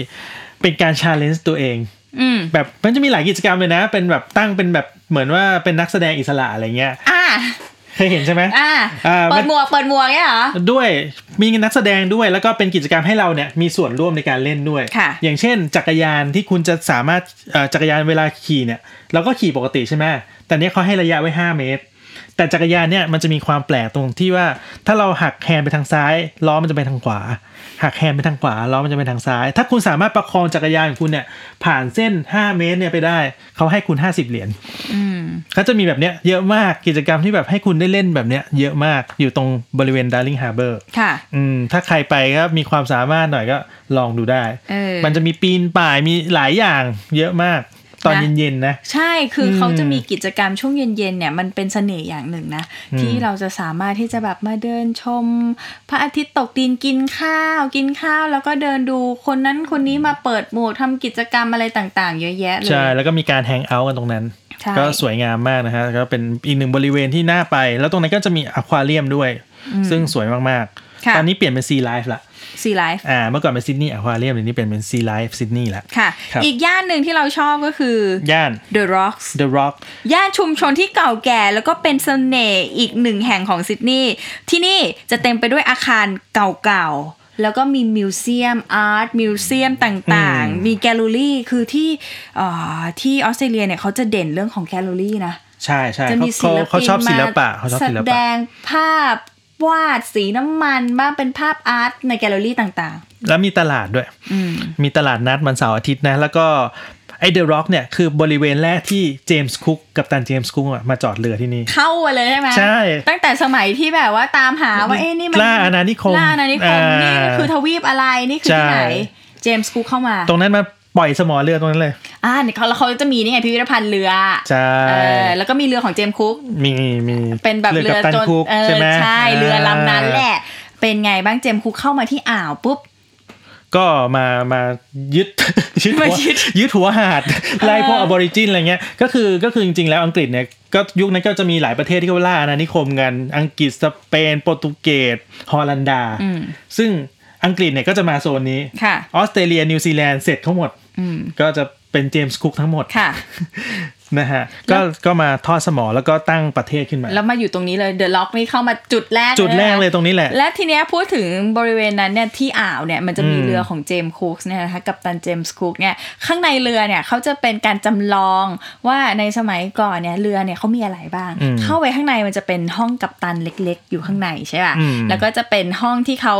Speaker 3: เป็นการ challenge ตัวเอง
Speaker 2: อืม
Speaker 3: แบบมันจะมีหลายกิจกรรมเลยนะ เป็นแบบตั้งเป็นแบบเหมือนว่าเป็นนักแสดงอิสระอะไรเงี้ย
Speaker 2: อ่า
Speaker 3: เคยเห็นใช่ไหม
Speaker 2: อ่า
Speaker 3: อ่า
Speaker 2: เปิ
Speaker 3: มั
Speaker 2: ด
Speaker 3: น
Speaker 2: หมวกเปิดหมวกเนี่ยเหรอ
Speaker 3: ด้วย มีนักแสดงด้วย แล้วก็เป็นกิจกรรมให้เราเนี่ยมีส่วนร่วมในการเล่นด้วย
Speaker 2: ค่ะ
Speaker 3: อย่างเช่น จักรยานที่คุณจะสามารถเอ่อจักรยานเวลาขี่เนี่ย เราก็ขี่ปกติใช่ไหมแต่เนี้ยเขาให้ระยะไว้ 5 เมตร แต่จักรยานเนี่ยมันจะมีความแปลกตรงที่ว่า ถ้าเราหักแฮนด์ไปทางซ้ายล้อมันจะไปทางขวา หักแฮนด์ไปทางขวาล้อมันจะไปทางซ้าย ถ้าคุณสามารถประคองจักรยานของคุณเนี่ย ผ่านเส้น 5 เมตรเนี่ยไปได้ เขาให้คุณ 50 เหรียญ
Speaker 2: อืม
Speaker 3: เขาจะมีแบบเนี้ยเยอะมากกิจกรรมที่แบบให้คุณได้เล่นแบบเนี้ยเยอะมากอยู่ตรงบริเวณ Darling Harbor
Speaker 2: ค่ะ
Speaker 3: อืมถ้าใครไปก็มีความสามารถหน่อยก็ลองดูได้
Speaker 2: เออ
Speaker 3: มันจะมีปีนป่ายมีหลายอย่างเยอะมาก ตอน
Speaker 2: นะ
Speaker 3: เย็นๆนะ
Speaker 2: ใช่คืออ
Speaker 3: ม
Speaker 2: เขาจะมีกิจกรรมช่วงเย็นๆเนี่ยมันเป็นเสน่ห์อย่างหนึ่งนะ
Speaker 3: อืม
Speaker 2: ที่เราจะสามารถที่จะแบบมาเดินชม พระอาทิตย์ตกดินกินข้าว กินข้าว แล้วก็เดินดูคนนั้นคนนี้มาเปิดหมวกทำกิจกรรมอะไรต่างๆ เยอะแยะเลย
Speaker 3: ใช่แล้วก็มีการ hang out กันตรงนั้น
Speaker 2: ใช่
Speaker 3: ก็สวยงามมากนะฮะก็เป็นอีกหนึ่งบริเวณที่น่าไป แล้วตรงนั้นก็จะมีอควาเรียมด้วย ซึ่งสวยมาก
Speaker 2: ค่ะ
Speaker 3: ๆตอนนี้เปลี่ยนเป็น Sea Life ละ
Speaker 2: Sea Life
Speaker 3: อ่าเมื่อก่อนเป็นซิดนีย์อควาเรียมเดี๋ยวนี้เปลี่ยนเป็น Sea Life ซิดนีย์ละ
Speaker 2: ค่ะ
Speaker 3: ครับ
Speaker 2: อีกย่านหนึ่งที่เราชอบก็คือ
Speaker 3: ย่าน
Speaker 2: The Rocks
Speaker 3: The Rock
Speaker 2: ย่านชุมชนที่เก่าแก่แล้วก็เป็นเสน่ห์อีกหนึ่งแห่งของซิดนีย์ที่นี่จะเต็มไปด้วยอาคารเก่าๆ แล้วก็มี museum art museum ต่าง
Speaker 3: อืม
Speaker 2: ๆมีแกลเลอรี่คือที่เอ่อที่ออสเตรเลียเนี่ยเขาจะเด่นเรื่องของแกลเลอรี่นะ
Speaker 3: ใช่ใช่
Speaker 2: จะ
Speaker 3: เขา
Speaker 2: มีศิ
Speaker 3: เขาเขาชอบศิลปะ
Speaker 2: มา
Speaker 3: เขาชอบศิลปะแสด
Speaker 2: งภาพ วาดสีน้ำมันบ้างเป็นภาพ art ในแกลเลอรี่ต่าง
Speaker 3: แล้วมีตลาดด้วย
Speaker 2: ๆอืม
Speaker 3: มีตลาดนัดวันเสาร์อาทิตย์นะ แล้วก็ไอ The Rocks เนี่ย คือบริเวณแรกที่เจมส์คุกกัปตันเจมส์คุกอะมาจอดเรือที่นี่
Speaker 2: เข้ามาเลยใช่ไหม
Speaker 3: ใช่
Speaker 2: ตั้งแต่สมัยที่แบบว่าตามหาว่าเอ๊ะนี่มัน
Speaker 3: ล่าอาณานิคม
Speaker 2: ล่าอาณานิคม
Speaker 3: อ่านี่
Speaker 2: นี่คือทวีปอะไรนี่คือที่ไหน
Speaker 3: ใช่
Speaker 2: เจมส์คุกเข้ามา
Speaker 3: ตรงนั้นมา ปล่อยสมอเรือตรงนั้นเลย
Speaker 2: อ่าเนี่ยเขาแล้วเขาจะมีนี่ไงพิพิธภัณฑ์เรือ
Speaker 3: ใช่
Speaker 2: เออแล้วก็มีเรือของเจมส์คุก
Speaker 3: มีมี
Speaker 2: เป็นแบบเรือ
Speaker 3: กัปตันเจ
Speaker 2: มส์
Speaker 3: คุก
Speaker 2: เออ
Speaker 3: ใช่ไหม
Speaker 2: ใช่ เรือลำนั้นแหละ เป็นไงบ้างเจมส์คุกเข้ามาที่อ่าวปุ๊บ
Speaker 3: ก็มามายึดยึด
Speaker 2: มายึดหัว
Speaker 3: ยึดหัวหาดไล่พวกอะบอริจินอะไรเงี้ย ก็คือก็คือจริงๆแล้วอังกฤษเนี่ยก็ยุคนั้นก็จะมีหลายประเทศที่เขาล่าอาณานิคมกัน อังกฤษสเปนโปรตุเกสฮอลันดา
Speaker 2: อืม
Speaker 3: ซึ่ง อังกฤษเนี่ยก็จะมาโซนนี้
Speaker 2: ค่ะ
Speaker 3: ออสเตรเลียนิวซีแลนด์เสร็จทั้งหมด
Speaker 2: อืม
Speaker 3: ก็จะเป็นเจมส์คุกทั้งหมด
Speaker 2: ค่ะ
Speaker 3: นะฮะก็ก็มาทอดสมอแล้วก็ตั้งประเทศขึ้นมา
Speaker 2: แล้วมาอยู่ตรงนี้เลย The Rocks นี่เข้ามาจุดแรก
Speaker 3: จุดแรกเลย
Speaker 2: นะ
Speaker 3: ตรงนี้แหละ
Speaker 2: และทีเนี้ยพูดถึงบริเวณนั้นเนี่ยที่อ่าวเนี่ยมันจะมี
Speaker 3: อืม
Speaker 2: เรือของเจมส์คุกส์เนี่ยนะคะกัปตันเจมส์คุกเนี่ยข้างในเรือเนี่ยเขาจะเป็นการจำลองว่าในสมัยก่อนเนี่ยเรือเนี่ยเขามีอะไรบ้าง
Speaker 3: อืม
Speaker 2: เข้าไปข้างในมันจะเป็นห้องกัปตันเล็ก ๆ อยู่ข้างในใช่ป่ะ
Speaker 3: อืม
Speaker 2: แล้วก็จะเป็นห้องที่เขา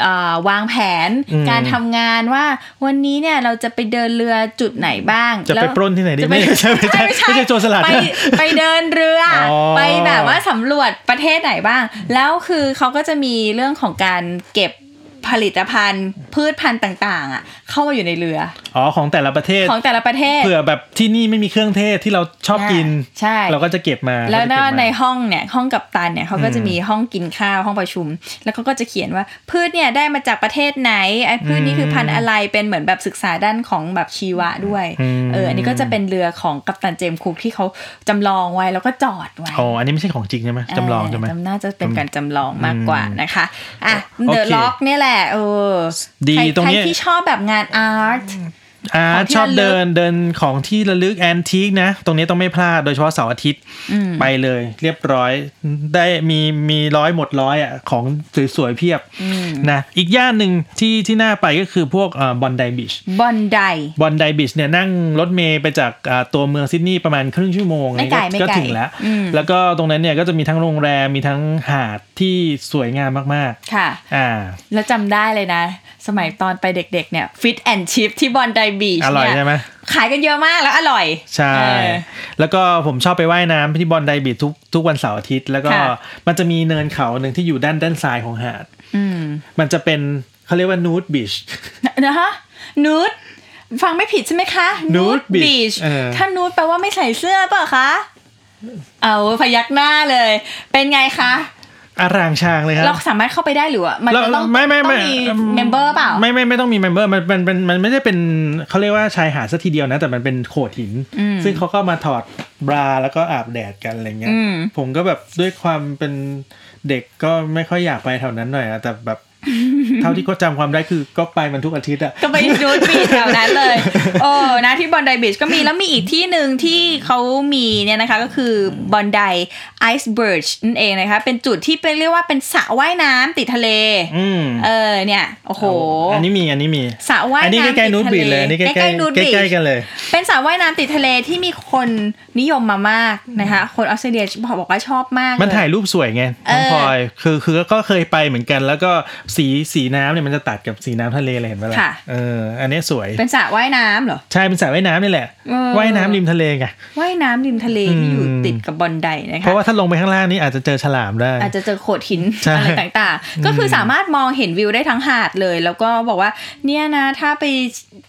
Speaker 2: เอ่อวางแผน
Speaker 3: อืม
Speaker 2: การทำงานว่าวันนี้เนี่ยเราจะไปเดินเรือจุดไหนบ้าง
Speaker 3: จะไป
Speaker 2: แล้ว
Speaker 3: ปล้นที่ไหนดี
Speaker 2: จะป
Speaker 3: ไม่ใช่ไม่ใช่ไม่ใช่โจรสลัด
Speaker 2: ไป
Speaker 3: นะ
Speaker 2: ไปเดินเรืออ
Speaker 3: อ
Speaker 2: ไปแบบว่าสำรวจประเทศไหนบ้าง แล้วคือเขาก็จะมีเรื่องของการเก็บ ผลิตภัณฑ์ พืชพันธุ์ต่างๆ อะ เข้ามาอยู่ในเรือ
Speaker 3: อ๋อ ของแต่ละประเทศ
Speaker 2: ของแต่ละประเทศ
Speaker 3: เผื่อแบบที่นี่ไม่มีเครื่องเทศที่เราชอบกิน
Speaker 2: ใช่
Speaker 3: เราก็จะเก็บมา
Speaker 2: แล้ว
Speaker 3: ก็จะเก็บมา
Speaker 2: ในห้องเนี่ยห้องกัปตันเนี่ยเขาก็จะมีห้องกินข้าวห้องประชุม แล้วเขาก็จะเขียนว่าพืชเนี่ยได้มาจากประเทศไหนไอ้พืชนี้คือพันธุ์อะไรเป็นเหมือนแบบศึกษาด้านของแบบชีวะด้วย
Speaker 3: อืม
Speaker 2: เอออันนี้ก็จะเป็นเรือของกัปตันเจมส์คุกที่เขาจำลองไว้แล้วก็จอดไว้
Speaker 3: อ๋ออันนี้ไม่ใช่ของจริงใช่ไหมจำลองใช่ไหม
Speaker 2: จำน่าจะเป็นการจำลองมากกว่านะคะอะ
Speaker 3: โอเค
Speaker 2: เดอะล็อกเนี่ยแหละเออ
Speaker 3: ดีตรงเนี้ย
Speaker 2: ใครที่ชอบแบบงาน art
Speaker 3: อ่า
Speaker 2: ของที่
Speaker 3: ชอบ
Speaker 2: ระลึก
Speaker 3: เดินเดินของที่ระลึก antique นะ ตรงนี้ต้องไม่พลาดโดยเฉพาะเสาร์อาทิตย์ไปเลย เรียบร้อย ได้มีมีร้อยหมดร้อยอะของสวยๆเพียบนะอีกย่านหนึ่งที่ที่น่าไปก็คือพวก Bondi Beach Bondi Bondi Beach เนี่ยนั่งรถเมล์ไปจากอ่าตัวเมืองซิดนีย์ประมาณครึ่งชั่วโมง
Speaker 2: ไม่ไกลไม่ไกลเนี่ยก็
Speaker 3: ถึงแล้ว
Speaker 2: อืม
Speaker 3: แล้วก็ตรงนั้นเนี่ยก็จะมีทั้งโรงแรมมีทั้งหาดที่สวยงามมาก
Speaker 2: ค่ะ
Speaker 3: ๆอ่า
Speaker 2: แล้วจำได้เลยนะสมัยตอนไปเด็กๆเนี่ย fish and chips ที่ Bondi Beach
Speaker 3: อร่อย
Speaker 2: เนี่ย
Speaker 3: ใช่ไหม
Speaker 2: ขายกันเยอะมากแล้วอร่อย
Speaker 3: ใช่
Speaker 2: เออ
Speaker 3: แล้วก็ผมชอบไปว่ายน้ำที่บอนไดบีชทุกทุกวันเสาร์อาทิตย์ แล้วก็
Speaker 2: ค่ะ
Speaker 3: มันจะมีเนินเขาหนึ่งที่อยู่ด้านด้านซ้ายของหาด
Speaker 2: อืม
Speaker 3: มันจะเป็นเขาเรียกว่านูดบีช
Speaker 2: นะฮะนูดฟังไม่ผิดใช่ไหมคะ
Speaker 3: nude beach
Speaker 2: บีช
Speaker 3: เออ
Speaker 2: ถ้านูดแปลว่าไม่ใส่เสื้อเปล่าคะเอาพยักหน้าเลย เป็นไงคะ
Speaker 3: อารางชางเลยครับ
Speaker 2: เราสามารถเข้าไปได้หรือว่ามัน
Speaker 3: แล้ว
Speaker 2: จะต้อง
Speaker 3: ไม่ไม่
Speaker 2: ต้อ
Speaker 3: ไม่
Speaker 2: งมีmember เปล่า
Speaker 3: ไม่ไม่ไม่ต้องมี member มันมันมันมันไม่ได้เป็นเขาเรียกว่าชายหาดซะทีเดียวนะ แต่มันเป็นโขดหิน ซึ่งเขาก็มาถอดบราแล้วก็อาบแดดกันอะไรเงี้ย
Speaker 2: อืม
Speaker 3: ผมก็แบบด้วยความเป็นเด็กก็ไม่ค่อยอยากไปแถวนั้นหน่อยอะแต่แบบ เท่าที่ก็จำความได้คือก็ไปมันทุกอาทิตย์อะ
Speaker 2: ก็ไป nude beach แถวนั้นเลยโอ้นะที่ Bondi Beach ก็มีแล้วมีอีกที่หนึ่งที่เขามีเนี่ยนะคะก็คือ Bondi Icebergs นั่นเองนะคะ เป็นจุดที่เป็นเรียกว่าเป็นสระว่ายน้ำติดทะเล
Speaker 3: อืม
Speaker 2: เออเนี่ยโอ้โห
Speaker 3: อันนี้มีอันนี้มี
Speaker 2: สระว่าย
Speaker 3: อันนี้
Speaker 2: น้ำ
Speaker 3: ใกล้
Speaker 2: ติ
Speaker 3: ๆ
Speaker 2: ด
Speaker 3: นูด
Speaker 2: ทะ
Speaker 3: บี
Speaker 2: เล
Speaker 3: ดเลยอันนี่ใกล้
Speaker 2: ใกล้ๆนูด
Speaker 3: ๆ
Speaker 2: บีช
Speaker 3: ใกล้ๆกันเลย
Speaker 2: เป็นสระว่ายน้ำติดทะเลที่มีคนนิยมมามากนะคะคนออสเตรเลียบอกว่าชอบมาก
Speaker 3: มัน
Speaker 2: เลย
Speaker 3: ถ่ายรูปสวยไงน้อง
Speaker 2: เออ
Speaker 3: พลอยคือคือก็เคยไปเหมือนกัน แล้วก็สีสีน้ำเนี่ยมันจะตัดกับสีน้ำทะเลเลยเห็นไหมล่ะ
Speaker 2: ค่ะ
Speaker 3: เอออันนี้สวย
Speaker 2: เป็นสระว่ายน้ำเหรอ
Speaker 3: ใช่เป็นสระว่ายน้ำนี่แหละ
Speaker 2: เออ
Speaker 3: ว่ายน้ำริมทะเลไง
Speaker 2: ว่ายน้ำริมทะเลที่อยู่
Speaker 3: อืม
Speaker 2: ติดกับบอนไดนะคะ
Speaker 3: เพราะว่าถ้าลงไปข้างล่างนี่อาจจะเจอฉลามได้
Speaker 2: อาจจะเจอโขดหิน
Speaker 3: ใช่
Speaker 2: อะไรต่างๆ ก็คือสามารถมองเห็นวิวได้ทั้งหาดเลย แล้วก็บอกว่าเนี่ยนะถ้าไป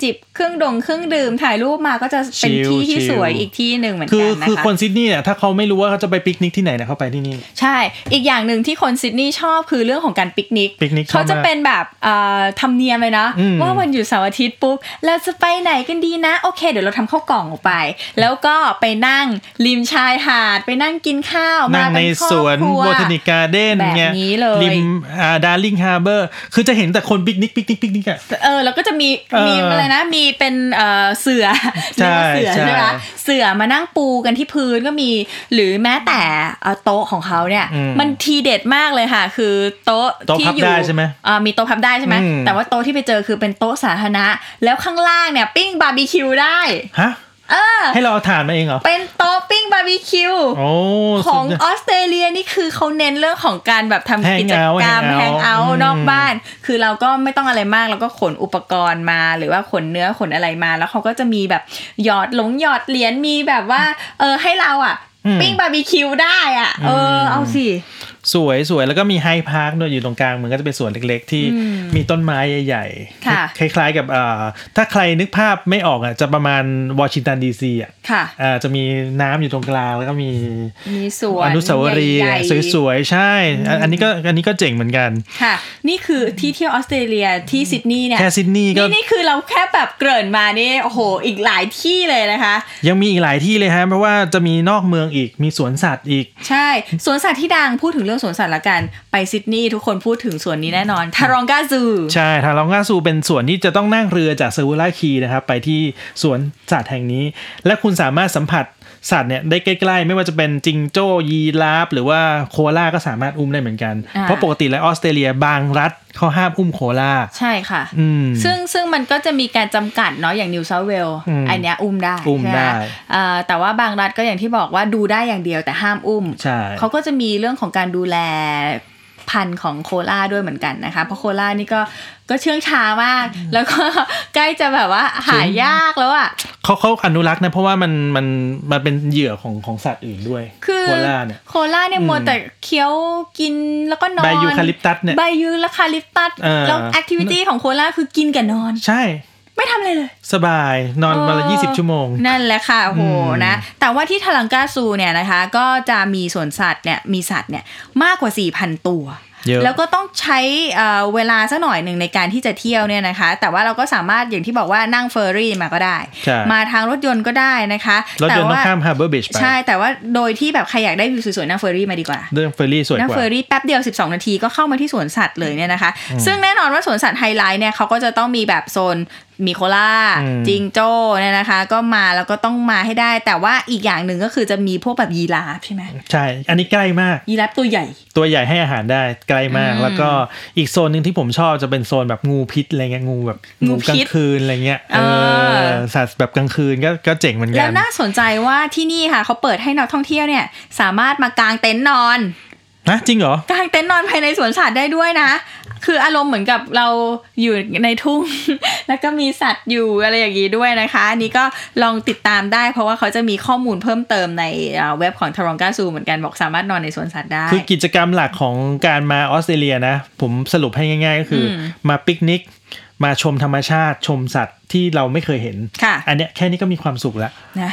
Speaker 2: จิบเครื่องดงเครื่องดื่มถ่ายรูปมาก็จะเป็นที่ที่สวยอีกที่หนึ่งเหมือน
Speaker 3: คื
Speaker 2: กั
Speaker 3: อน
Speaker 2: นะ
Speaker 3: คือ
Speaker 2: คะ
Speaker 3: คนซิดนีย์เนี่ยถ้าเขาไม่รู้ว่าเขาจะไปปิกนิกที่ไหนเนี่ยเขาไปที่นี่
Speaker 2: ใช่ อีกอย่างหนึ่งที่คนซิดนีย์ชอบคือเรื่องของการปิกนิก
Speaker 3: ปิกนิกชอบ
Speaker 2: เขาจะ
Speaker 3: มาก
Speaker 2: เป็นแบบเอ่อธรรมเนียมเลยนะ
Speaker 3: อืม
Speaker 2: ว่าวันหยุดเสาร์อาทิตย์ปุ๊บเราจะไปไหนกันดีนะ โอเค เดี๋ยวเราทำข้าวกล่องออกไป แล้วก็ไปนั่งริมชายหาดไปนั่งกินข้าว
Speaker 3: นั่
Speaker 2: มาง
Speaker 3: ใน
Speaker 2: เป็นครอบครัว
Speaker 3: ในสวน Botanic Garden
Speaker 2: แบบ
Speaker 3: เนี้ย
Speaker 2: เลย
Speaker 3: ริมอ่า Darling Harbour คือจะเห็นแต่คนปิกนิกปิกนิกปิกนิกอะ
Speaker 2: เออแล้วก็จะมี
Speaker 3: เออ
Speaker 2: มีอะไรนะมีเป็นเอ่อเสื่อ
Speaker 3: ใช่
Speaker 2: เรียกว่าเสือ
Speaker 3: ใช่
Speaker 2: ใช่ไหมเสื่อมานั่งปูกันที่พื้นก็มี หรือแม้แต่เอ่อโต๊ะของเขาเนี่ย
Speaker 3: อืม
Speaker 2: มันทีเด็ดมากเลยค่ะ คือโต๊ะ
Speaker 3: โต๊ะ
Speaker 2: ที่
Speaker 3: พับ
Speaker 2: อยู่
Speaker 3: ได้ใช่ไหม
Speaker 2: เอ่อมีโต๊ะพับได้ใช่ไหม
Speaker 3: อืม
Speaker 2: แต่ว่าโต๊ะที่ไปเจอคือเป็นโต๊ะสาธารณะ แล้วข้างล่างเนี่ยปิ้งบาร์บีคิวได้
Speaker 3: ฮะ
Speaker 2: เออ
Speaker 3: ให้เราเอาถ่านมาเองเหรอ
Speaker 2: เป็นโต๊ะปิ้งบาร์บีคิว
Speaker 3: โอ้สุดยอดข
Speaker 2: องออสเตรเลียนี่คือเขาเน้นเรื่องของการแบบทำ
Speaker 3: Hang
Speaker 2: กิจกรรม
Speaker 3: out
Speaker 2: แฮ
Speaker 3: hang
Speaker 2: ง
Speaker 3: out
Speaker 2: เอาท์
Speaker 3: อืม
Speaker 2: นอกบ้าน คือเราก็ไม่ต้องอะไรมากเราก็ขนอุปกรณ์มาหรือว่าขนเนื้อขนอะไรมา แล้วเขาก็จะมีแบบหยอดหลงหยอดเหรียญมีแบบว่า เออให้เราอะ
Speaker 3: อืม
Speaker 2: ปิ้งบาร์บีคิวได้อะ เออเอาสิ
Speaker 3: สวยสวยแล้วก็มี Hyde Park ด้วยอยู่ตรงกลางเหมือนก็จะเป็นสวนเล็ก ๆ ที่มีต้นไม้ใหญ่ๆ
Speaker 2: ค่ะ
Speaker 3: คล้าย ๆ กับอ่าถ้าใครนึกภาพไม่ออกอะจะประมาณวอชิงตันดีซีอะ
Speaker 2: ค่ะ
Speaker 3: อ่าจะมีน้ำอยู่ตรงกลางแล้วก็มี
Speaker 2: มีสวน
Speaker 3: อนุสาวรีย์
Speaker 2: ใหญ่ๆ
Speaker 3: สวยๆ ใช่อันอันนี้ก็อันนี้ก็เจ๋งเหมือนกัน
Speaker 2: ค่ะ นี่คือที่เที่ยวออสเตรเลียที่ซิดนีย์เนี่ย
Speaker 3: แค่ซิดนีย์ก็
Speaker 2: นี่นี่คือเราแค่แบบเกริ่นมานี่โอ้โหอีกหลายที่เลยนะคะ
Speaker 3: ยังมีอีกหลายที่เลยฮะเพราะว่าจะมีนอกเมืองอีกมีสวนสัตว์อีก
Speaker 2: ใช่สวนสัตว์ที่ดังพูดถึงเรื่องสวนสัตว์ละกันไปซิดนีย์ทุกคนพูดถึงสวนนี้แน่นอน Taronga Zoo
Speaker 3: ใช่ Taronga Zoo เป็นสวนที่จะต้องนั่งเรือจาก Circular Quay นะครับไปที่สวนสัตว์แห่งนี้ และคุณสามารถสัมผัส สัตว์เนี่ยได้ใกล้ๆ ไม่ว่าจะเป็นจิงโจ้ยีราฟหรือว่าโคอาล่าก็สามารถอุ้มได้เหมือนกัน
Speaker 2: อ่า
Speaker 3: เพราะปกติแล้วออสเตรเลียบางรัฐเขาห้ามอุ้มโคอาล่า
Speaker 2: ใช่ค่ะ
Speaker 3: อืม
Speaker 2: ซึ่งซึ่งมันก็จะมีการจำกัดเนาะอย่าง New South Wales
Speaker 3: อืม
Speaker 2: อันเนี้ยอุ้มได้ใช่อุ้ม
Speaker 3: ได้
Speaker 2: อ่าแต่ว่าบางรัฐก็อย่างที่บอกว่าดูได้อย่างเดียวแต่ห้ามอุ้ม
Speaker 3: ใช่
Speaker 2: เขาก็จะมีเรื่องของการดูแล พันธุ์ของโคอาล่าด้วยเหมือนกันนะคะ เพราะโคอาล่านี่ก็ก็เชื่องช้ามาก แล้วก็ใกล้จะแบบว่าหายากแล้วอะ
Speaker 3: เขาเขาอนุรักษ์นะเพราะว่ามันมันมันเป็นเหยื่อของของสัตว์อื่นด้วย
Speaker 2: คือ
Speaker 3: โคอาล่าเนี่ย
Speaker 2: โคล่าเนี่ย
Speaker 3: อืม
Speaker 2: มัวแต่เคี้ยวกินแล้วก็นอน
Speaker 3: ใบยูคาลิปตัสเนี่ย
Speaker 2: ใบยูคาลิปตัส
Speaker 3: เออ
Speaker 2: แล้ว activity ของโคอาล่าคือกินกับนอน
Speaker 3: ใช่
Speaker 2: ไม่ทำอะไรเลย
Speaker 3: สบายนอนวันละ
Speaker 2: เออ
Speaker 3: ยี่สิบชั่วโมง
Speaker 2: นั่นแหละค่ะโอ้โห
Speaker 3: อืม
Speaker 2: นะ แต่ว่าที่ Taronga Zoo เนี่ยนะคะ ก็จะมีสวนสัตว์เนี่ยมีสัตว์เนี่ยมากกว่า4,000ตัว
Speaker 3: เยอะ
Speaker 2: แล้วก็ต้องใช้เอ่อเวลาสักหน่อยหนึ่งในการที่จะเที่ยวเนี่ยนะคะ แต่ว่าเราก็สามารถอย่างที่บอกว่านั่งเฟอร์รี่มาก็ได้
Speaker 3: ใช่
Speaker 2: มาทางรถยนต์ก็ได้นะคะ
Speaker 3: รถยนต์แต่ว่าต้อ
Speaker 2: แต่
Speaker 3: ง
Speaker 2: ว่า
Speaker 3: ข้าม Harbour Bridge ไป
Speaker 2: ใช่แต่ว่าโดยที่แบบใครอยากได้วิวสวยๆนั่งเฟอร์รี่มาดีกว่า
Speaker 3: เรื่องเฟอร์รี่สวยกว่า
Speaker 2: นั่ง
Speaker 3: กว่า
Speaker 2: เฟอร์รี่แป๊บเดียว 12 นาทีก็เข้ามาที่สวนสัตว์เลยเนี่ยนะคะ ซึ่งแน่นอนว่าสวนสัตว์ไฮไลท์เนี่ยเขาก็จะต้องมีแบบโซน มีโคล่า
Speaker 3: อืม
Speaker 2: จิงโจ้เนี่ยนะคะ ก็มาแล้วก็ต้องมาให้ได้ แต่ว่าอีกอย่างหนึ่งก็คือจะมีพวกแบบยีราฟใช่ไหม
Speaker 3: ใช่ อันนี้ใกล้มาก
Speaker 2: ยีราฟตัวใหญ่
Speaker 3: ตัวใหญ่ให้อาหารได้ใกล้มาก
Speaker 2: อืม
Speaker 3: แล้วก็อีกโซนหนึ่งที่ผมชอบจะเป็นโซนแบบงูพิษอะไรเงี้ยงูแบบ
Speaker 2: งูพิษ
Speaker 3: กลางคืนอะไรเงี้ย
Speaker 2: เออ
Speaker 3: สัตว์แบบกลางคืนก็ก็เจ๋งเหมือนกั
Speaker 2: แล้ว
Speaker 3: น
Speaker 2: น่าสนใจว่าที่นี่ค่ะเขาเปิดให้นักท่องเที่ยวเนี่ย สามารถมากางเต็นท์นอน
Speaker 3: นะจริงเหรอ
Speaker 2: กางเต็นท์นอนภายในสวนสัตว์ได้ด้วยนะ คืออารมณ์เหมือนกับเราอยู่ในทุ่ง แล้วก็มีสัตว์อยู่อะไรอย่างนี้ด้วยนะคะ อันนี้ก็ลองติดตามได้ เพราะว่าเขาจะมีข้อมูลเพิ่มเติมในเอ่อเว็บของทารองกาซูเหมือนกันบอกสามารถนอนในสวนสัตว์ได้
Speaker 3: คือกิจกรรมหลักของการมาออสเตรเลียนะ ผมสรุปให้ง่าย ๆ ก็คืออ
Speaker 2: ม
Speaker 3: มาปิกนิกมาชมธรรมชาติชมสัตว์ที่เราไม่เคยเห็น
Speaker 2: ค่ะ
Speaker 3: อันเนี้ยแค่นี้ก็มีความสุขแล้ว
Speaker 2: นะ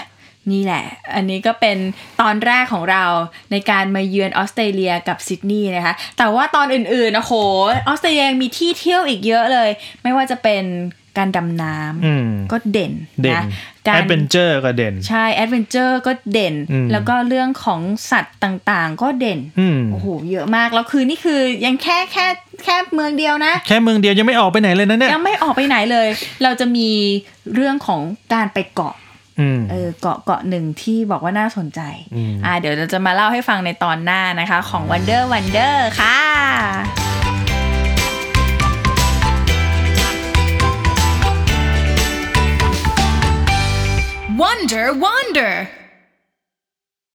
Speaker 2: นี่แหละ อันนี้ก็เป็นตอนแรกของเราในการมาเยือนออสเตรเลียกับซิดนีย์นะคะ แต่ว่าตอนอื่นๆโอ้โหออสเตรเลียยังมีที่เที่ยวอีกเยอะเลย ไม่ว่าจะเป็นการดำน้ำ
Speaker 3: อืม
Speaker 2: ก็เด่น
Speaker 3: เด่น
Speaker 2: นะการ
Speaker 3: advenเจอร์ก็เด่น
Speaker 2: ใช่ adventure ก็เด่น
Speaker 3: อืม
Speaker 2: แล้วก็เรื่องของสัตว์ต่างๆ ก็เด่น
Speaker 3: อืม
Speaker 2: โอ้โหเยอะมาก แล้วคือนี่คือยังแค่แค่แค่เมืองเดียวนะ
Speaker 3: แค่เมืองเดียวยังไม่ออกไปไหนเลยนะเนี่ย
Speaker 2: ยังไม่ออกไปไหนเลย เราจะมีเรื่องของการไปเกาะ
Speaker 3: อืม
Speaker 2: เออเกาะเกาะหนึ่งที่บอกว่าน่าสนใจ
Speaker 3: อืม
Speaker 2: อ่าเดี๋ยวเราจะมาเล่าให้ฟังในตอนหน้านะคะของ Wonder Wonder ค่ะ
Speaker 1: Wonder, wonder.